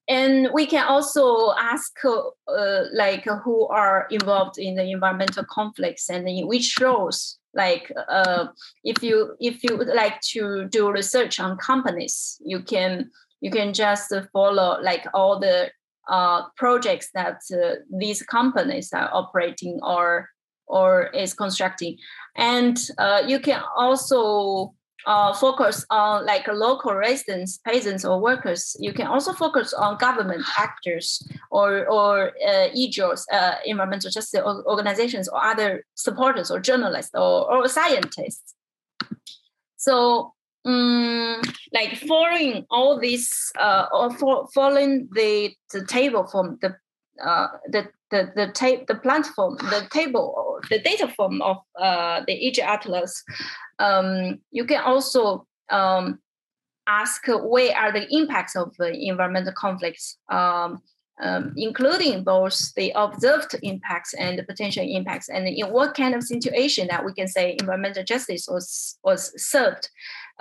And we can also ask uh, like who are involved in the environmental conflicts and in which roles like uh, if you if you would like to do research on companies you can you can just follow like all the uh, projects that uh, these companies are operating or or is constructing. And uh, you can also uh, focus on like local residents peasants or workers. You can also focus on government actors or or uh, uh, environmental justice organizations or other supporters or journalists or, or scientists. So um, like following all these uh, or for, following the, the table from the uh, the the the, ta- the platform, the table, the data form of uh, the EJ Atlas, um, you can also um, ask where are the impacts of the environmental conflicts, um, um, including both the observed impacts and the potential impacts, and in what kind of situation that we can say environmental justice was was served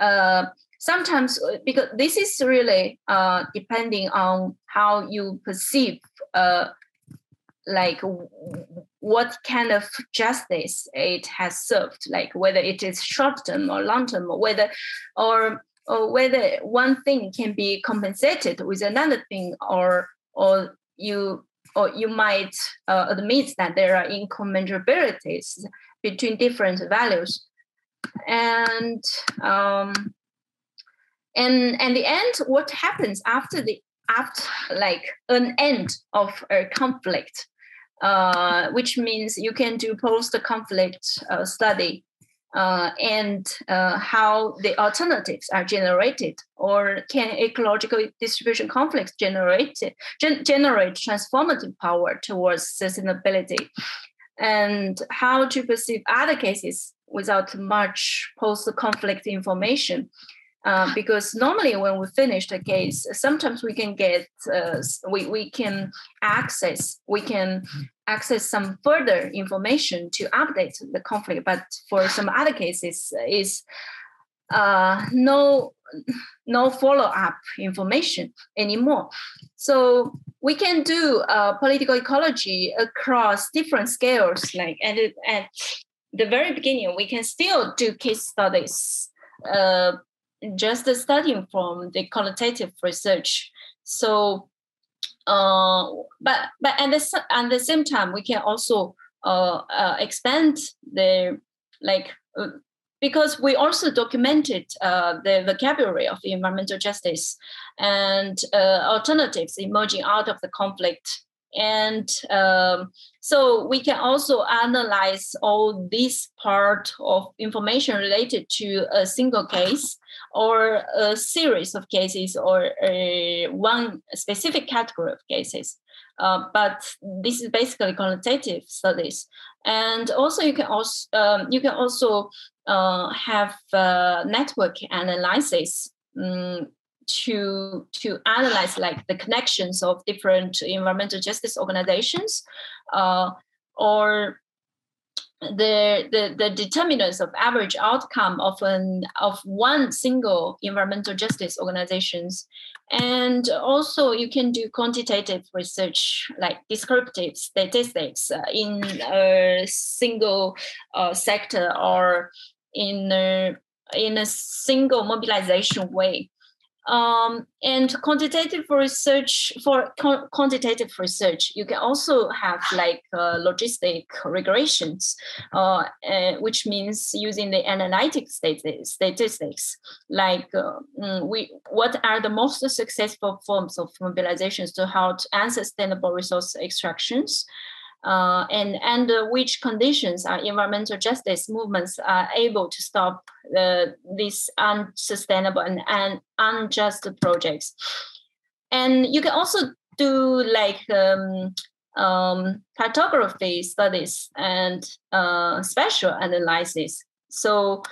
uh, sometimes uh, because this is really uh, depending on how you perceive uh, like what kind of justice it has served like whether it is short term or long term or whether or or whether one thing can be compensated with another thing or or you or you might uh, admit that there are incommensurabilities between different values and um, and and the end what happens after the after like an end of a conflict uh, which means you can do post conflict uh, study uh, and uh, how the alternatives are generated, or can ecological distribution conflicts generate gen- generate transformative power towards sustainability, and how to perceive other cases without much post-conflict information. Uh, because normally when we finish the case, sometimes we can get uh, we we can access we can access some further information to update the conflict. But for some other cases, is uh, no no follow up information anymore. So we can do uh, political ecology across different scales. Like at, at the very beginning, we can still do case studies. Uh, just studying from the qualitative research. So uh, but but at the at the same time, we can also uh, uh, expand the like uh, because we also documented uh, the vocabulary of environmental justice and uh, alternatives emerging out of the conflict and um, so we can also analyze all this part of information related to a single case or a series of cases or a one specific category of cases. Uh, but this is basically quantitative studies. And also you can also um, you can also uh, have uh, network analysis um, to to analyze like the connections of different environmental justice organizations uh, or the, the the determinants of average outcome of an of one single environmental justice organizations. And also you can do quantitative research like descriptive statistics uh, in a single uh, sector or in a, in a single mobilization way um, and quantitative research for quantitative research, you can also have like uh, logistic regressions, uh, uh, which means using the analytic statistics, like uh, mm, we what are the most successful forms of mobilizations to halt unsustainable resource extractions uh, and under which conditions are environmental justice movements are able to stop uh, these unsustainable and, and unjust projects. And you can also do like um, um, cartography studies and uh, spatial analysis. So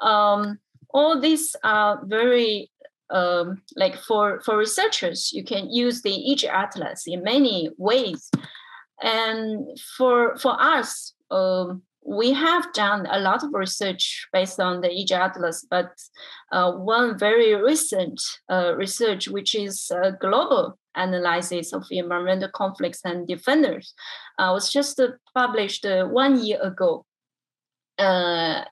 um, all these are very um, like for for researchers, you can use the EJ Atlas in many ways. And for for us, um, we have done a lot of research based on the EJ Atlas, but uh, one very recent uh, research, which is a global analysis of environmental conflicts and defenders, uh, was just published uh, one year ago uh,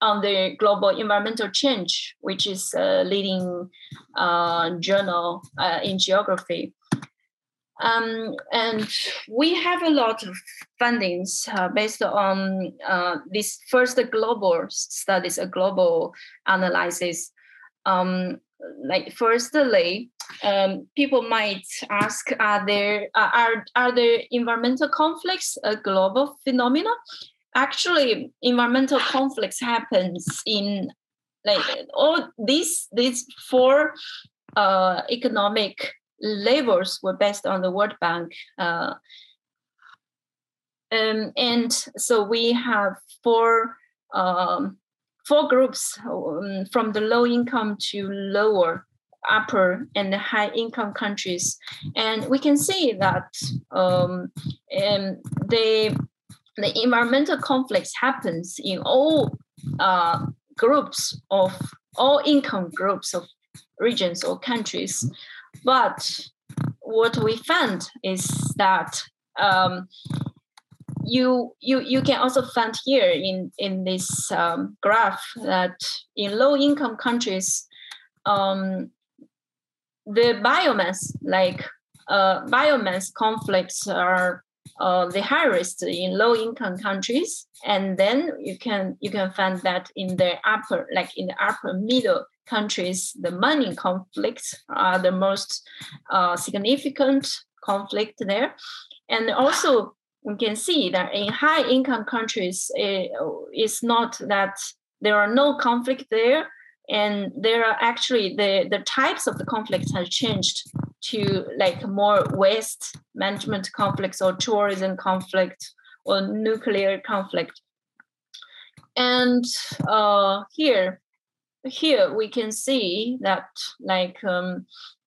on the Global Environmental Change, which is a leading uh, journal in geography. Um, and we have a lot of fundings uh, based on uh, this first global studies, a global analysis. Um, like firstly, um, people might ask, are there uh, are are there environmental conflicts a global phenomenon? Actually, environmental conflicts happens in like all these these four uh, economic labels were based on the World Bank. Uh, um, and so we have four um, four groups um, from the low income to lower upper and high income countries and we can see that um, the the environmental conflicts happens in all uh, groups of all income groups of regions or countries but what we found is that um, you you you can also find here in in this um, graph that in low income countries um, the biomass like uh, biomass conflicts are uh, the highest in low income countries. And then you can you can find that in the upper like in the upper middle countries, the mining conflicts are the most uh, significant conflict there. And also we can see that in high income countries, it, it's not that there are no conflict there, and there are actually the, the types of the conflicts have changed to like more waste management conflicts or tourism conflict or nuclear conflict. And uh, here, here we can see that like um,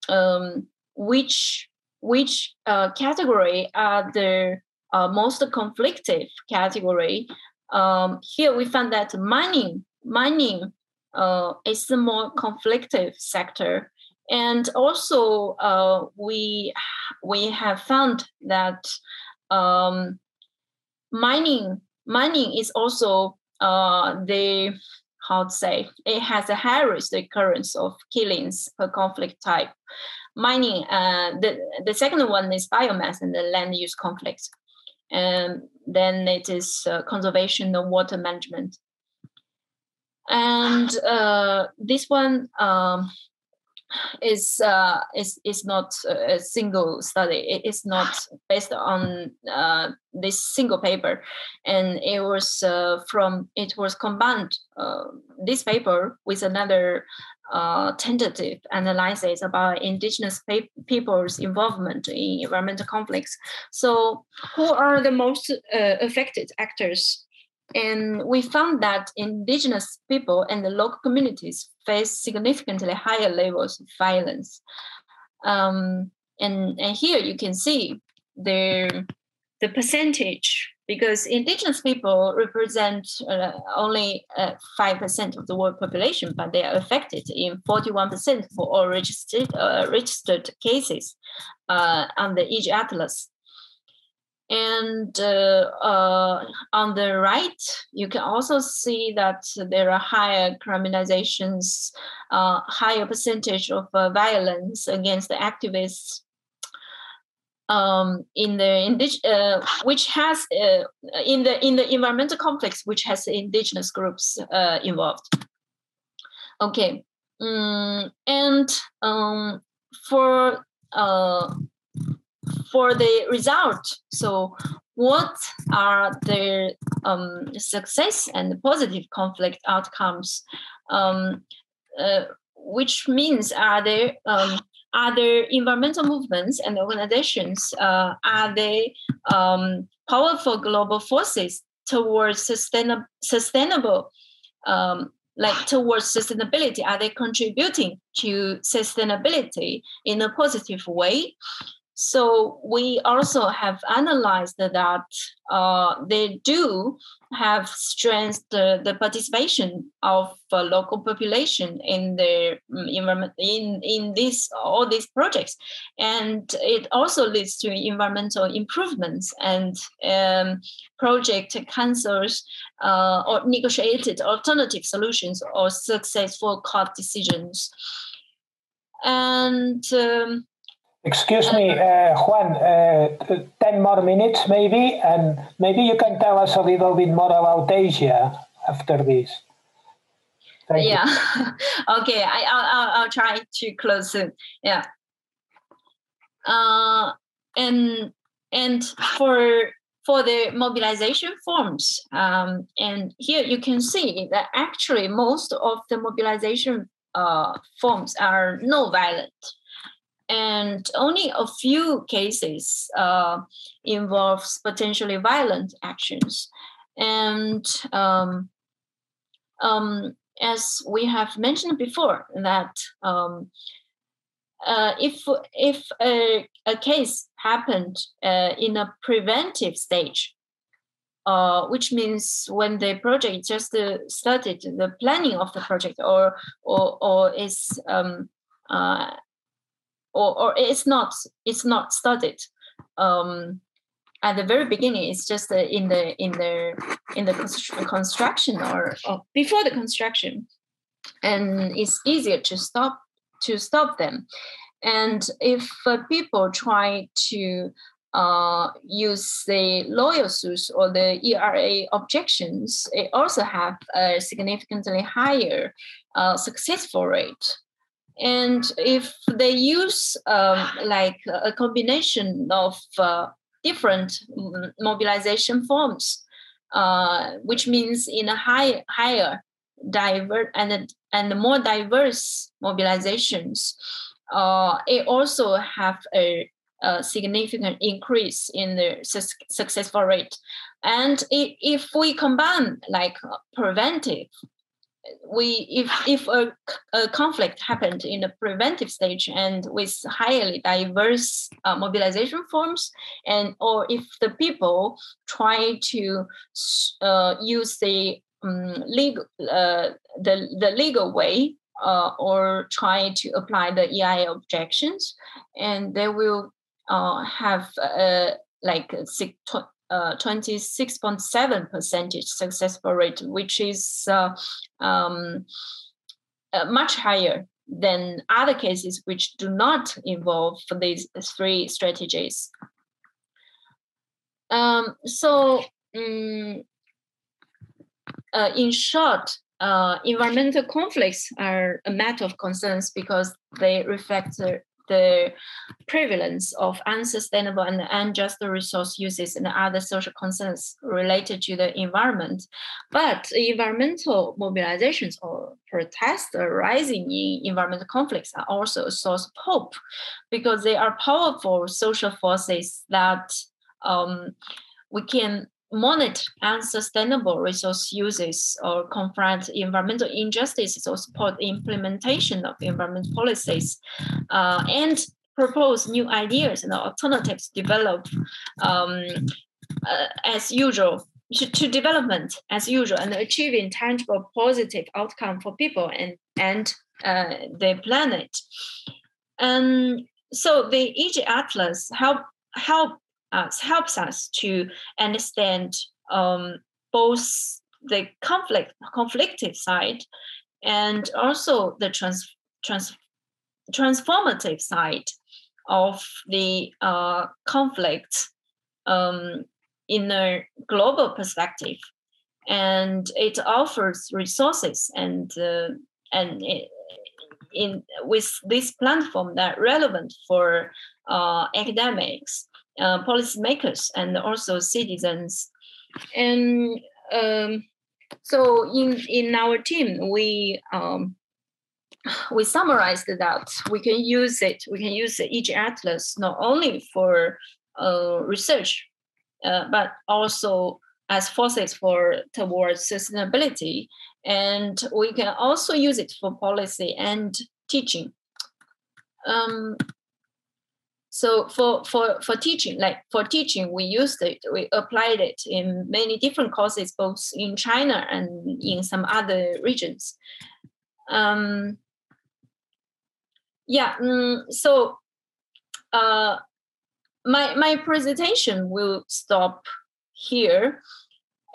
um, which which uh, category are the uh, most conflictive category. Um, here we found that mining mining uh, is the more conflictive sector, and also uh, we we have found that um, mining mining is also uh, the how to say it has a high risk occurrence of killings per conflict type. Mining, uh, the the second one is biomass and the land use conflict, and then it is uh, conservation and water management. And uh, this one um, is uh, is is not a single study. It is not based on uh, this single paper, and it was uh, from it was combined uh, this paper with another uh, tentative analysis about indigenous pe- people's involvement in environmental conflicts. So, who are the most uh, affected actors and we found that indigenous people and the local communities face significantly higher levels of violence. Um, and, and here you can see the, the percentage because indigenous people represent uh, only uh, 5% of the world population, but they are affected in 41% for all registered, uh, registered cases uh, the EJ Atlas. And uh, uh, on the right, you can also see that there are higher criminalizations, uh, higher percentage of uh, violence against the activists um, in the indig- uh, which has uh, in the in the environmental conflicts, which has indigenous groups involved. Okay, um, and um, for for the result, so what are the um, success and positive conflict outcomes? Um, uh, which means are there um, are there environmental movements and organizations uh, are they um, powerful global forces towards sustainable sustainable um, like towards sustainability? Are they contributing to sustainability in a positive way so we also have analyzed that uh, they do have strengthened the, the participation of uh, local population in the mm, environment in in this all these projects, and it also leads to environmental improvements and um, project cancers uh, or negotiated alternative solutions or successful court decisions, and. Um, Excuse me, uh, Juan, uh, 10 more minutes maybe, and maybe you can tell us a little bit more about Asia after this. Thank yeah. okay, I, I'll, I'll try to close soon. Yeah. Uh, and and for for the mobilization forms, um, and here you can see that actually most of the mobilization uh, forms are no violent and only a few cases uh, involves potentially violent actions. And um, um, as we have mentioned before, that um, uh, if if a, a case happened uh, in a preventive stage, uh, which means when the project just uh, started, the planning of the project, or or or is um, uh, or, or it's not it's not studied um, at the very beginning it's just in the in the in the construction or, or before the construction. And it's easier to stop to stop them. And if uh, people try to uh, use the loyal suits or the EIA objections, it also have a significantly higher uh, successful rate and if they use um, like a combination of uh, different mobilization forms, uh, which means in a high, higher diverse and and more diverse mobilizations, uh, it also have a, a, significant increase in the su- successful rate. And if, if we combine like preventive we if if a, a, conflict happened in the preventive stage and with highly diverse uh, mobilization forms and or if the people try to uh, use the um, legal uh, the the legal way uh, or try to apply the EIA objections and they will uh, have uh, like uh, 26.7 percentage successful rate, which is uh, um, uh, much higher than other cases which do not involve these three strategies. Um, so, um, in short, uh, environmental conflicts are a matter of concerns because they reflect the the prevalence of unsustainable and unjust resource uses and other social concerns related to the environment. But environmental mobilizations or protests arising in environmental conflicts are also a source of hope because they are powerful social forces that um, we can monitor unsustainable resource uses or confront environmental injustices or support implementation of environmental policies uh, and propose new ideas and alternatives develop um, uh, as usual to, development as usual and achieving tangible positive outcome for people and and uh, the planet. And so the EJ Atlas help help uh, helps us to understand um, both the conflict conflictive side and also the trans, trans transformative side of the uh, conflict um, in a global perspective. And it offers resources and uh, and it, in with this platform that relevant for uh, academics uh, policymakers and also citizens. And um, so in in our team, we um, we summarized that we can use it. We can use EJ Atlas not only for uh, research, uh, but also as forces for towards sustainability, and we can also use it for policy and teaching. Um, so for for for teaching like for teaching we used it we applied it in many different courses both in china and in some other regions. Um, yeah um, so uh, my my presentation will stop here.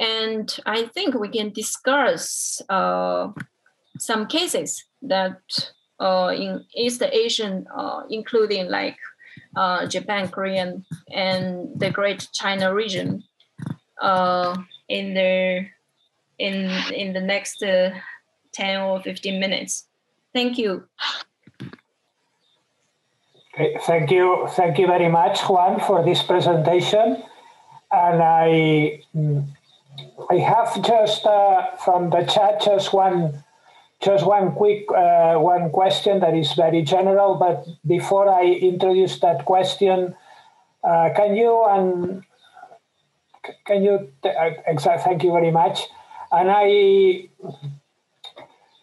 And i think we can discuss uh, some cases that uh, in east asian uh, including like uh, Japan, Korean, and the Great China region uh, in the in in the next uh, ten or fifteen minutes. Thank you. Thank you, thank you very much, Juan, for this presentation. And I, I have just uh, from the chat just one just one quick uh, one question that is very general, but before I introduce that question, uh, can you and can you uh, exact? Thank you very much. And I,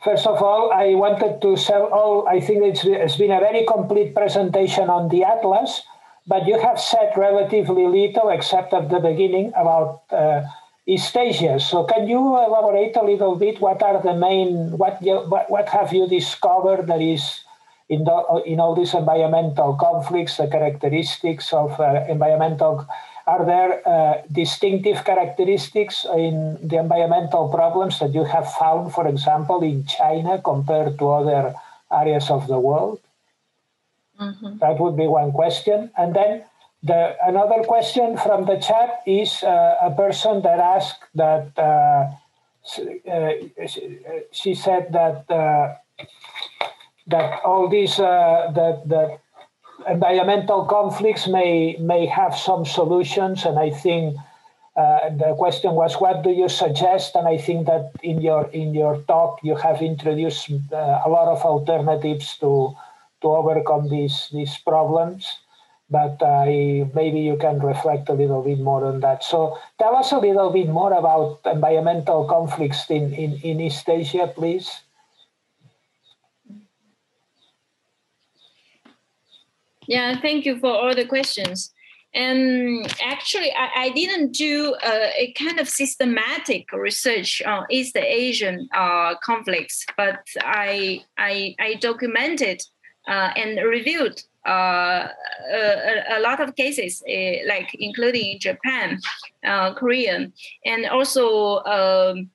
first of all, I wanted to say, oh, I think it's, it's been a very complete presentation on the atlas, but you have said relatively little, except at the beginning, about uh, East Asia. So can you elaborate a little bit? What are the main what you, what, what have you discovered that is in the, in all these environmental conflicts, the characteristics of uh, environmental? Are there uh, distinctive characteristics in the environmental problems that you have found, for example, in China compared to other areas of the world? Mm-hmm. That would be one question. And then the, another question from the chat is uh, a person that asked that uh, uh, she said that uh, that all these uh, that that environmental conflicts may may have some solutions, and I think uh, the question was, what do you suggest? And I think that in your in your talk you have introduced uh, a lot of alternatives to to overcome these these problems. But I, maybe you can reflect a little bit more on that. So tell us a little bit more about environmental conflicts in, in, in East Asia, please. Yeah, thank you for all the questions. And actually, I, I didn't do a, a, kind of systematic research on East Asian uh, conflicts, but I I, I documented uh, and reviewed uh, a, a, lot of cases, uh, like including Japan, uh, Korea, and also. Um,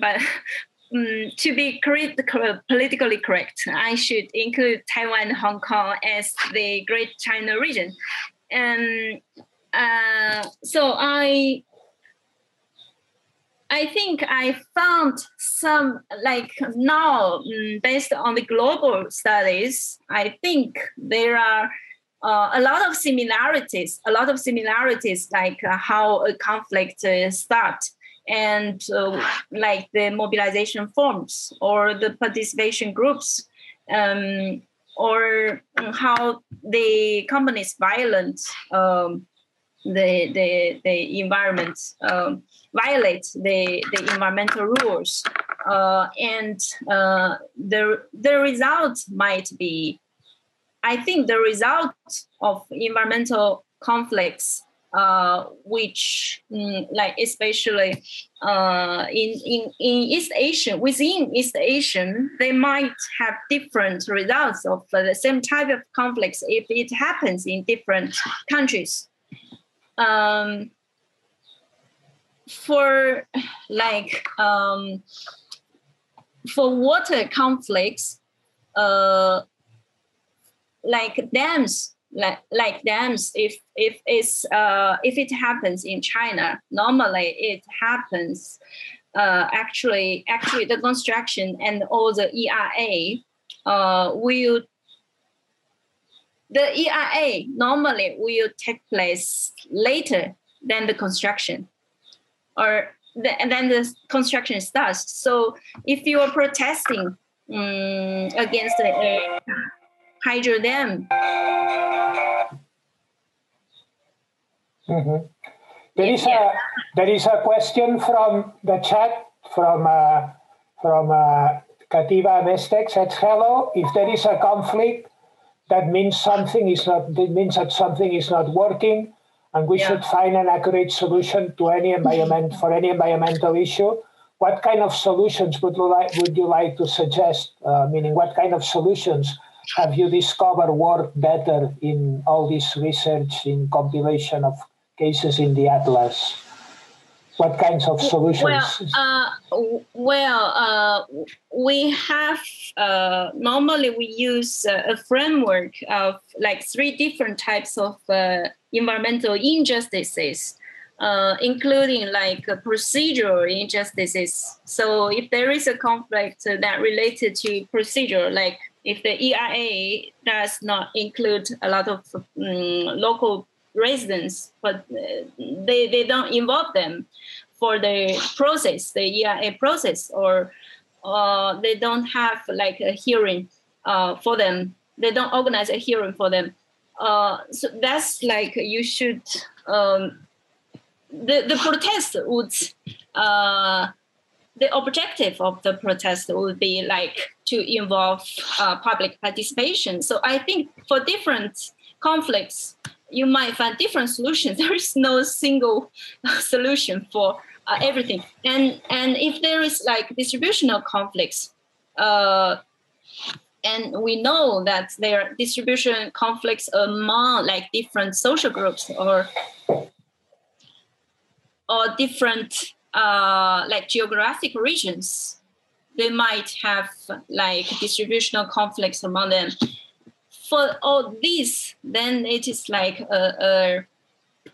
but um, to be correct, politically correct, I should include Taiwan, Hong Kong as the Great China region. And uh, so I I think I found some like now mm, based on the global studies, I think there are uh, a lot of similarities, a lot of similarities like uh, how a conflict uh, start and uh, like the mobilization forms or the participation groups um, or how the companies violent um, the, the, the environment, um, violate the, the environmental rules. Uh, and uh, the, the result might be, I think the result of environmental conflicts uh, which mm, like especially uh, in, in, in East Asia, within East Asian, they might have different results of the same type of conflicts if it happens in different countries. Um, for like um, for water conflicts, uh, like dams like like dams if if it's uh if it happens in china normally it happens uh actually actually the construction and all the EIA uh will the EIA normally will take place later than the construction or the, and then the construction starts so if you are protesting um, against the uh, hydro dam. Mm-hmm. There is a there is a question from the chat from uh, from uh, Kativa Mestex says hello. If there is a conflict, that means something is not. That means that something is not working, and we yeah. should find an accurate solution to any environment for any environmental issue. What kind of solutions would you like would you like to suggest? Uh, meaning, what kind of solutions have you discovered work better in all this research in compilation of cases in the atlas? What kinds of solutions? Well, uh, well uh, we have uh, normally we use a framework of like three different types of uh, environmental injustices. Uh, including like procedural injustices. So if there is a conflict that related to procedure, like if the EIA does not include a lot of um, local residents, but uh, they, they don't involve them for the process, the EIA process, or uh, they don't have like a hearing uh, for them. They don't organize a hearing for them. Uh, so that's like you should. Um, the the protest would uh, the objective of the protest would be like to involve uh, public participation. So I think for different conflicts, you might find different solutions. There is no single solution for uh, everything. And and if there is like distributional conflicts, uh, and we know that there are distribution conflicts among like different social groups or or different uh, like geographic regions, they might have like distributional conflicts among them. For all these, then it is like a,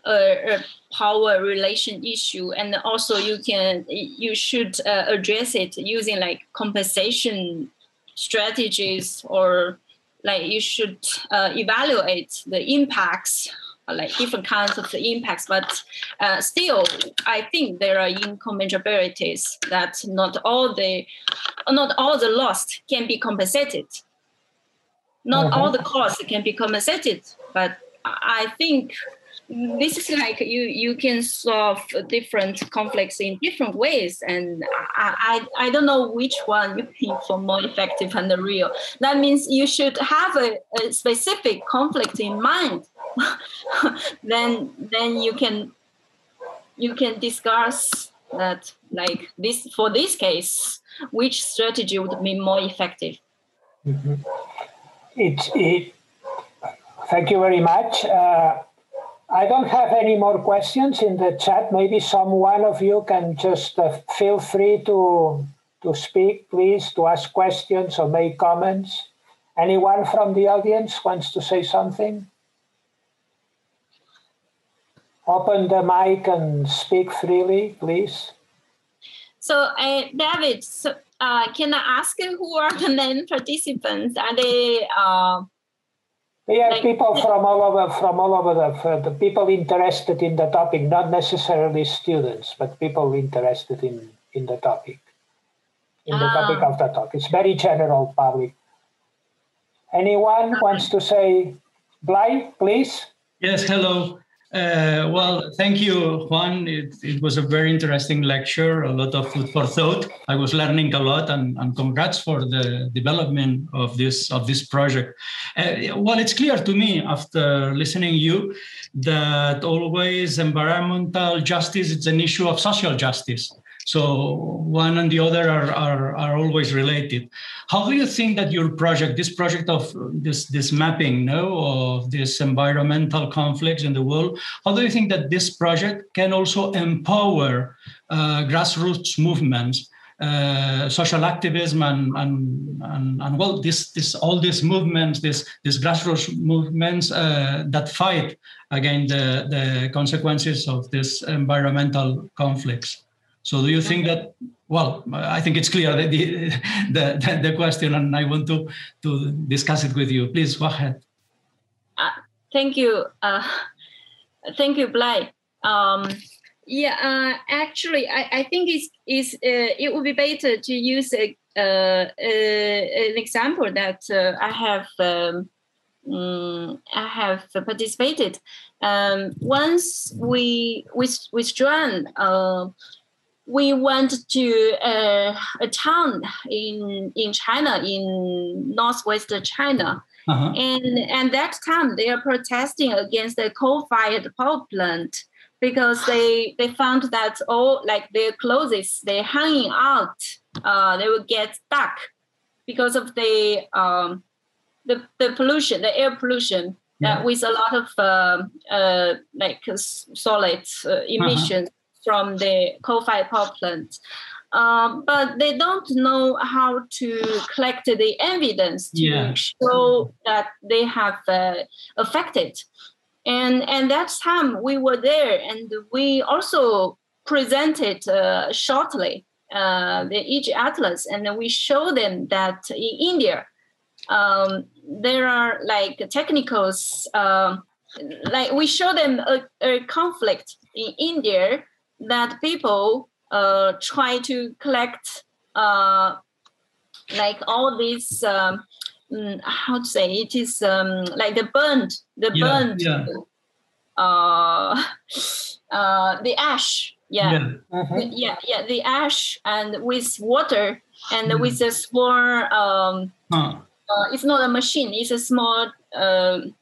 a, a, a power relation issue, and also you can you should uh, address it using like compensation strategies or like you should uh, evaluate the impacts like different kinds of the impacts, but uh, still, I think there are incommensurabilities that not all the not all the lost can be compensated. Not all the costs can be compensated, but I think this is like you you can solve different conflicts in different ways and I, I, I don't know which one you think for more effective and real. That means you should have a, a specific conflict in mind. Then then you can you can discuss that like this for this case which strategy would be more effective. Mm-hmm. it, it thank you very much. Uh, I don't have any more questions in the chat. Maybe some one of you can just uh, feel free to to speak, please, to ask questions or make comments. Anyone from the audience wants to say something? Open the mic and speak freely, please. So, uh, David, so, uh, can I ask who are the main participants? Are they uh, we have like, people from all over, from all over the, the people interested in the topic, not necessarily students, but people interested in, in the topic, in the topic ah. of the talk. It's very general public. Anyone wants to say, Blai, please? Yes, hello. Uh, well, thank you, Juan. It, it, was a very interesting lecture, a lot of food for thought. I was learning a lot, and, and congrats for the development of this of this project. Uh, well, it's clear to me after listening you that always environmental justice is an issue of social justice. So one and the other are, are, are always related. How do you think that your project, this project of this, this mapping no, of these environmental conflicts in the world, how do you think that this project can also empower uh, grassroots movements uh, social activism and, and, and, and, well, this, this, all these movements, this, these grassroots movements uh, that fight against the, the consequences of these environmental conflicts. So do you think that, well, I think it's clear that the, the, the, question and I want to, to discuss it with you. Please go ahead. Uh, thank you. Uh, thank you, Blai. Um, yeah, uh, actually, I, I think it's, it's, uh, it would be better to use a, uh, an example that uh, I have um, um, I have participated. Um, once we with with Joan, uh, we went to a, a town in in China, in northwest China, uh-huh. and and that time they are protesting against the coal-fired power plant because they they found that all like their clothes they hanging out, uh, they will get stuck because of the um, the the pollution, the air pollution. Yeah. Uh, with a lot of uh, uh, like solid uh, emissions uh-huh from the coal-fired power. Um, but they don't know how to collect the evidence to yeah. show that they have uh, affected. And and that time we were there, and we also presented uh, shortly uh, the EJ Atlas, and we show them that in India um, there are like technicals. Um, like we show them a, a conflict in India that people uh, try to collect uh, like all these um, mm, how to say it is um, like the burnt the yeah, burnt yeah. Uh, uh, the ash yeah yeah. Uh-huh. yeah. yeah the ash and with water and mm. with a small um, huh. uh, it's not a machine it's a small um,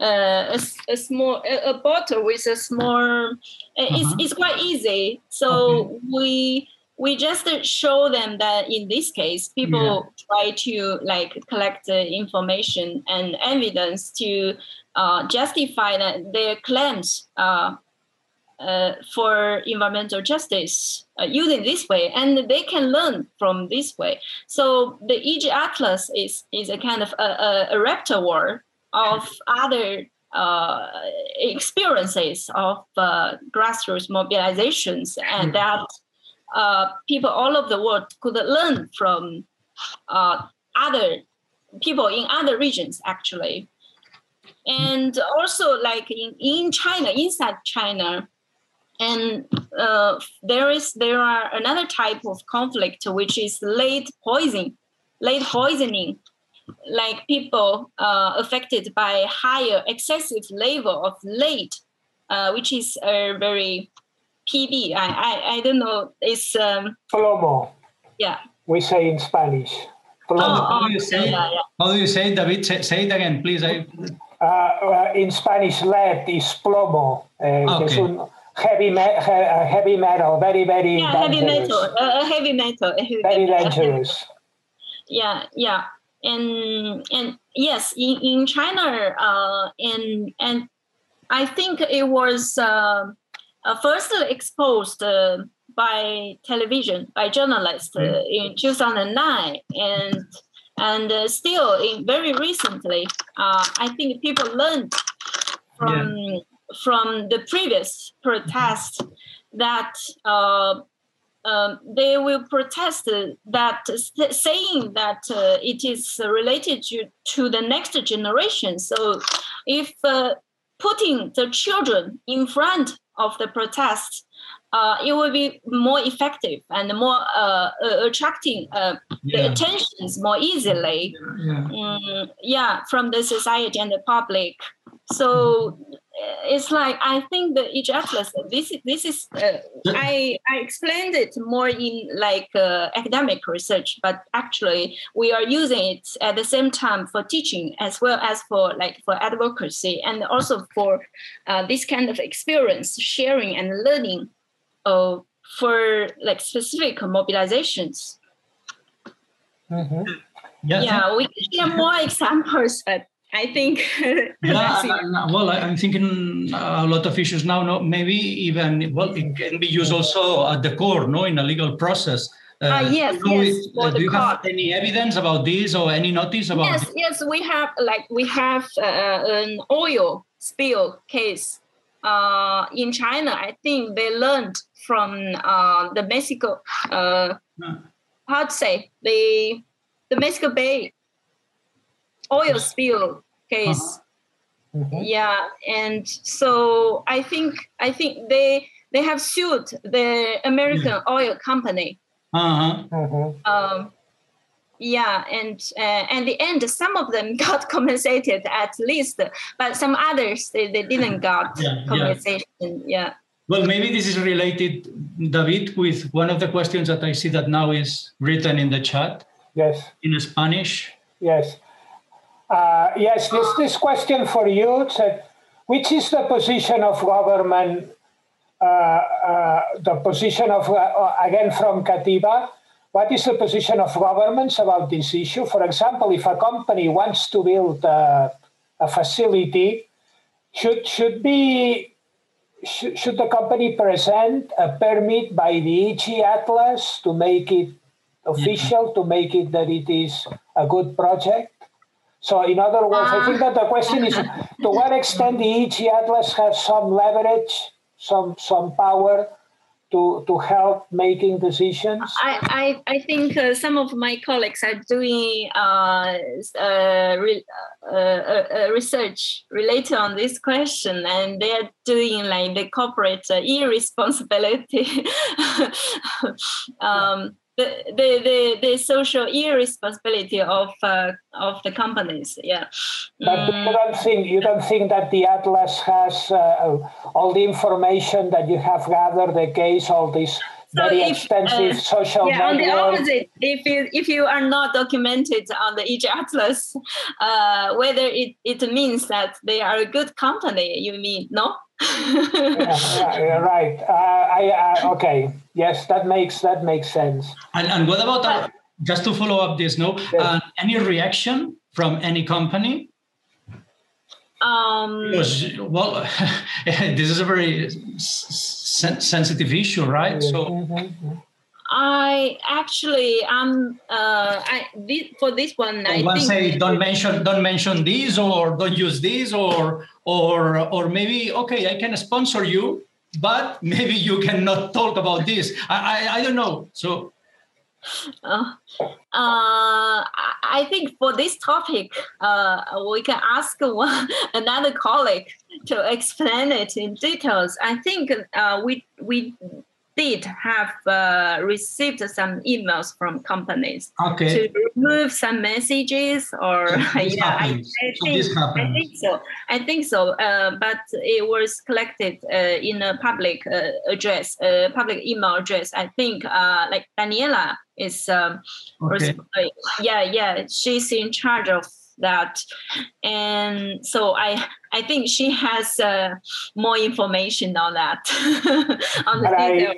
uh, a, a, small a, a, bottle with a small uh, uh-huh. it's, it's quite easy so okay. we we just show them that in this case people yeah. try to like collect the information and evidence to uh, justify that their claims uh, uh, for environmental justice uh, using this way, and they can learn from this way. So the EJ Atlas is is a kind of a, a, a repertoire of other uh, experiences of uh, grassroots mobilizations and hmm. that uh, people all over the world could learn from uh, other people in other regions actually and also like in, in china inside china and uh, there is there are another type of conflict which is lead poisoning lead poisoning like people uh, affected by higher excessive level of lead uh, which is a very pb i i, I don't know it's um plomo yeah we say in spanish plomo. How, Oh, do you oh, say? yeah, yeah. How do you say, it, David? Say, say it again, please. I, Uh, uh, in Spanish, lead is plomo. Uh, Es Okay. heavy, me- uh, heavy metal, very, very yeah heavy metal uh, heavy metal heavy Very metal. dangerous. yeah yeah and and yes in, in china uh and and i think it was uh, uh, first exposed uh, by television by journalists uh, in 2009 and and uh, still in very recently uh, i think people learned from from the previous protest that uh, um, they will protest that saying that uh, it is related to, to the next generation so if uh, putting the children in front of the protest uh, it will be more effective and more uh, uh, attracting uh, the yeah. attentions more easily yeah. mm, yeah from the society and the public so it's like i think the EJ atlas this is this is uh, i i explained it more in like uh, academic research but actually we are using it at the same time for teaching as well as for like for advocacy and also for uh, this kind of experience sharing and learning uh, for like specific mobilizations Mhm. Yeah, yeah we can share more examples but i think Yeah, uh, well, I'm thinking a lot of issues now. No, maybe even well, it can be used also at the court, no, in a legal process. Uh, Ah, yes, do you yes, it- uh, do you have any evidence about this or any notice about? yes yes we have like we have uh, an oil spill case uh, in china i think they learned from uh, the mexico uh, Uh, how to say the the mexico bay oil spill case Mhm. yeah and so i think i think they they have sued the american oil company Uh-huh. Mhm. um, yeah, and uh, and the end, some of them got compensated at least, but some others they, they didn't got Yeah, yeah. compensation. Yeah. Well, maybe this is related, David, with one of the questions that I see that now is written in the chat Yes. in Spanish. Yes. Uh, yes, this, this question for you said, which is the position of government, uh, uh, the position of, uh, again from Katiba, what is the position of governments about this issue? For example, if a company wants to build a, a facility, should, should be should, should the company present a permit by the EJ Atlas to make it official, to make it that it is a good project? So, in other words, I think that the question is to what extent the EJ Atlas has some leverage, some some power to to help making decisions. I, I, I think uh, some of my colleagues are doing uh, uh, re, uh, uh, uh, research related on this question, and they are doing like the corporate uh, irresponsibility, um, the, the, the, the social irresponsibility of uh, of the companies. Yeah. But you Mm, don't think you don't think that the atlas has uh, all the information that you have gathered, the case, all these So very if, extensive uh, social yeah, on the opposite, if you if you are not documented on the EJ Atlas, uh, whether it, it means that they are a good company, you mean no? Yeah, yeah, yeah, right. Uh, I uh, okay. Yes, that makes that makes sense. And, and what about, uh, just to follow up this, no? Yes. Uh, any reaction from any company? um, Because, well, this is a very sen- sensitive issue, right? So, Mhm. I actually am uh, I thi- for this one. I one say don't mention don't mention this or don't use this or or or maybe okay I can sponsor you, but maybe you cannot talk about this. I I, I don't know. So Uh, uh, I think for this topic, uh, we can ask one, another colleague to explain it in details. I think uh, we we did have uh, received some emails from companies okay. to remove some messages or yeah, I, I, think, so I think so. I think so. Uh, but it was collected uh, in a public uh, address, a public email address. I think uh, like Daniela is, um, okay. yeah, yeah, she's in charge of that and so i i think she has uh, more information on that on the detail.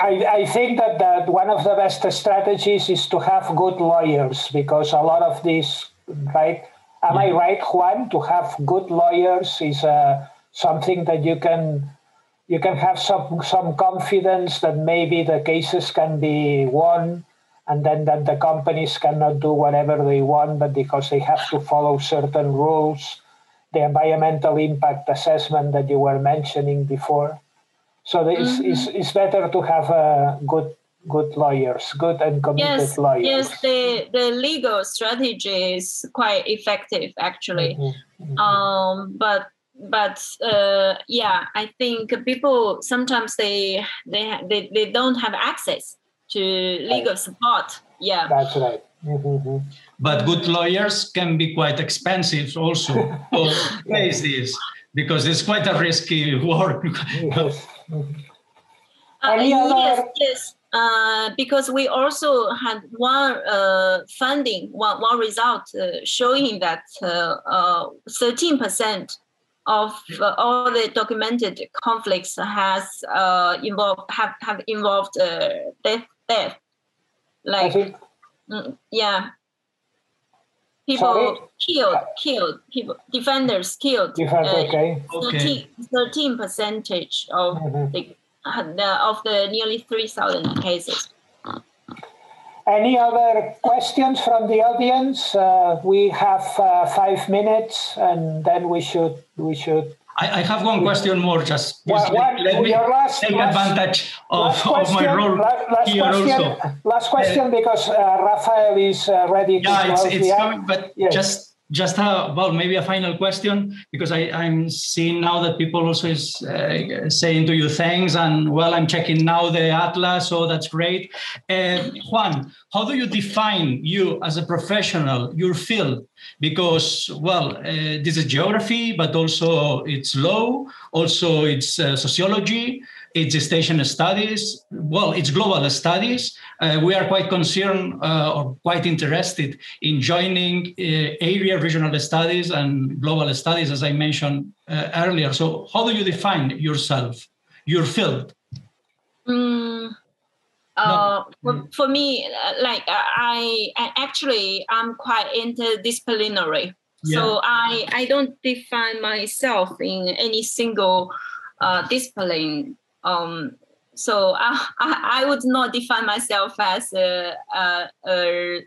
I, I think that, that one of the best strategies is to have good lawyers because a lot of these, right? Am I right, Juan? To have good lawyers is uh, something that you can you can have some some confidence that maybe the cases can be won, and then that the companies cannot do whatever they want, but because they have to follow certain rules, the environmental impact assessment that you were mentioning before. So it's, mm-hmm. it's, it's better to have uh, good good lawyers, good and committed yes, lawyers. Yes, the, the legal strategy is quite effective actually. Mm-hmm. Mm-hmm. Um, but but uh, yeah, I think people sometimes they they they, they don't have access to legal right. support. Yeah, that's right. Mm-hmm. But good lawyers can be quite expensive also to face this because it's quite a risky work. yes. Uh, yes, yes. Uh, because we also had one uh, funding, one, one result uh, showing that 13% uh, uh, of all the documented conflicts has involved have, have involved death death. Like mm, yeah people Sorry? killed, killed, people, defenders killed. Defense, uh, okay. 13, percentage of mm-hmm. the, the, of the nearly 3,000 cases. Any other questions from the audience? Uh, we have uh, five minutes, and then we should we should I, I have one question more. Just well, let, let me last, take last, advantage of, question, of my role last, here question, also. Last question, uh, because uh, Rafael is uh, ready to yeah, it's, it's coming, but yes. just just a, well maybe a final question because I, i'm seeing now that people also is uh, saying to you thanks and well i'm checking now the atlas so that's great. Uh, juan how do you define you as a professional your field? Because well uh, this is geography but also it's law also it's uh, sociology it's station studies well it's global studies uh, we are quite concerned uh, or quite interested in joining uh, area regional studies and global studies, as I mentioned uh, earlier. So, how do you define yourself, your field? Mm, uh, for, for, me, uh, like I, I, actually I'm quite interdisciplinary. Yeah. So I I don't define myself in any single discipline. Um, so I, I, would not define myself as a, a, a,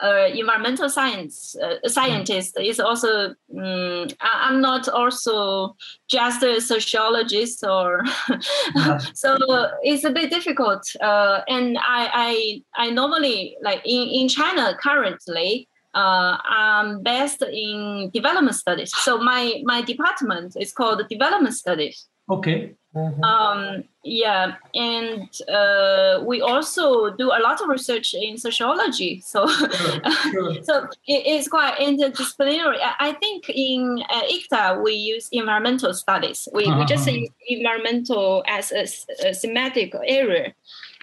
a environmental science a scientist. It's also um, I, am not also just a sociologist or yeah. so it's a bit difficult. Uh, and I, I I normally like in, in China currently. Uh, I'm based in development studies. So my my department is called development studies. Okay. Mm-hmm. Um, yeah, and uh, we also do a lot of research in sociology. So, sure, sure. so it is quite interdisciplinary. I think in uh, ICTA we use environmental studies. We, uh-huh. we just uh-huh. use environmental as a, a thematic area.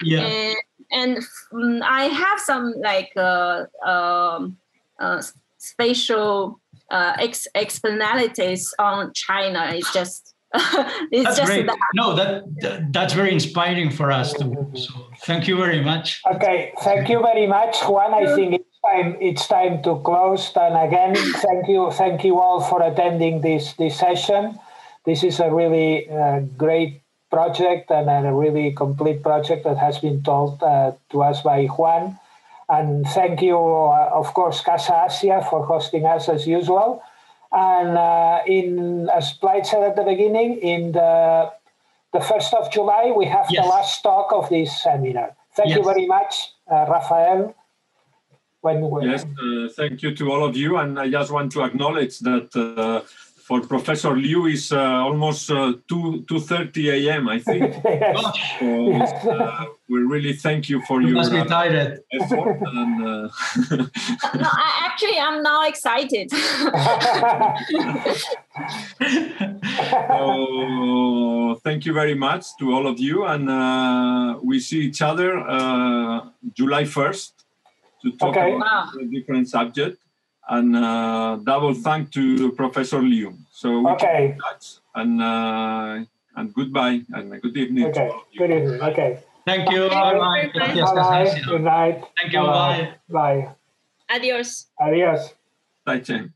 Yeah. And, and um, I have some like uh, um, uh, spatial uh, ex- externalities on China. It's just that's great. That. No, that, that, that's very inspiring for us. To, so thank you very much. Okay, thank you very much, Juan. I think it's time it's time to close. And again, thank you, thank you all for attending this this session. This is a really uh, great project and a really complete project that has been told uh, to us by Juan. And thank you, uh, of course, Casa Asia for hosting us as usual. And uh, in, as Blai said at the beginning, in the the first of July, we have yes. the last talk of this seminar. thank yes. you very much, uh, Rafael. When, when yes, uh, thank you to all of you. And I just want to acknowledge that uh, for Professor Liu is uh, almost uh, 2 2:30 a.m. I think. yes. So uh, we really thank you for you your must be tired. effort. and, no, I, actually, I'm now excited. so, thank you very much to all of you, and uh, we see each other uh, July 1st to talk okay. about wow. a different subject and uh, double thank to Professor Liu. So okay. and uh, and goodbye and good evening. Okay. Good evening. Okay. Thank you. Bye bye. Bye. Good night. Thank you. Bye. Bye. Adios. Adios. Bye, Chen.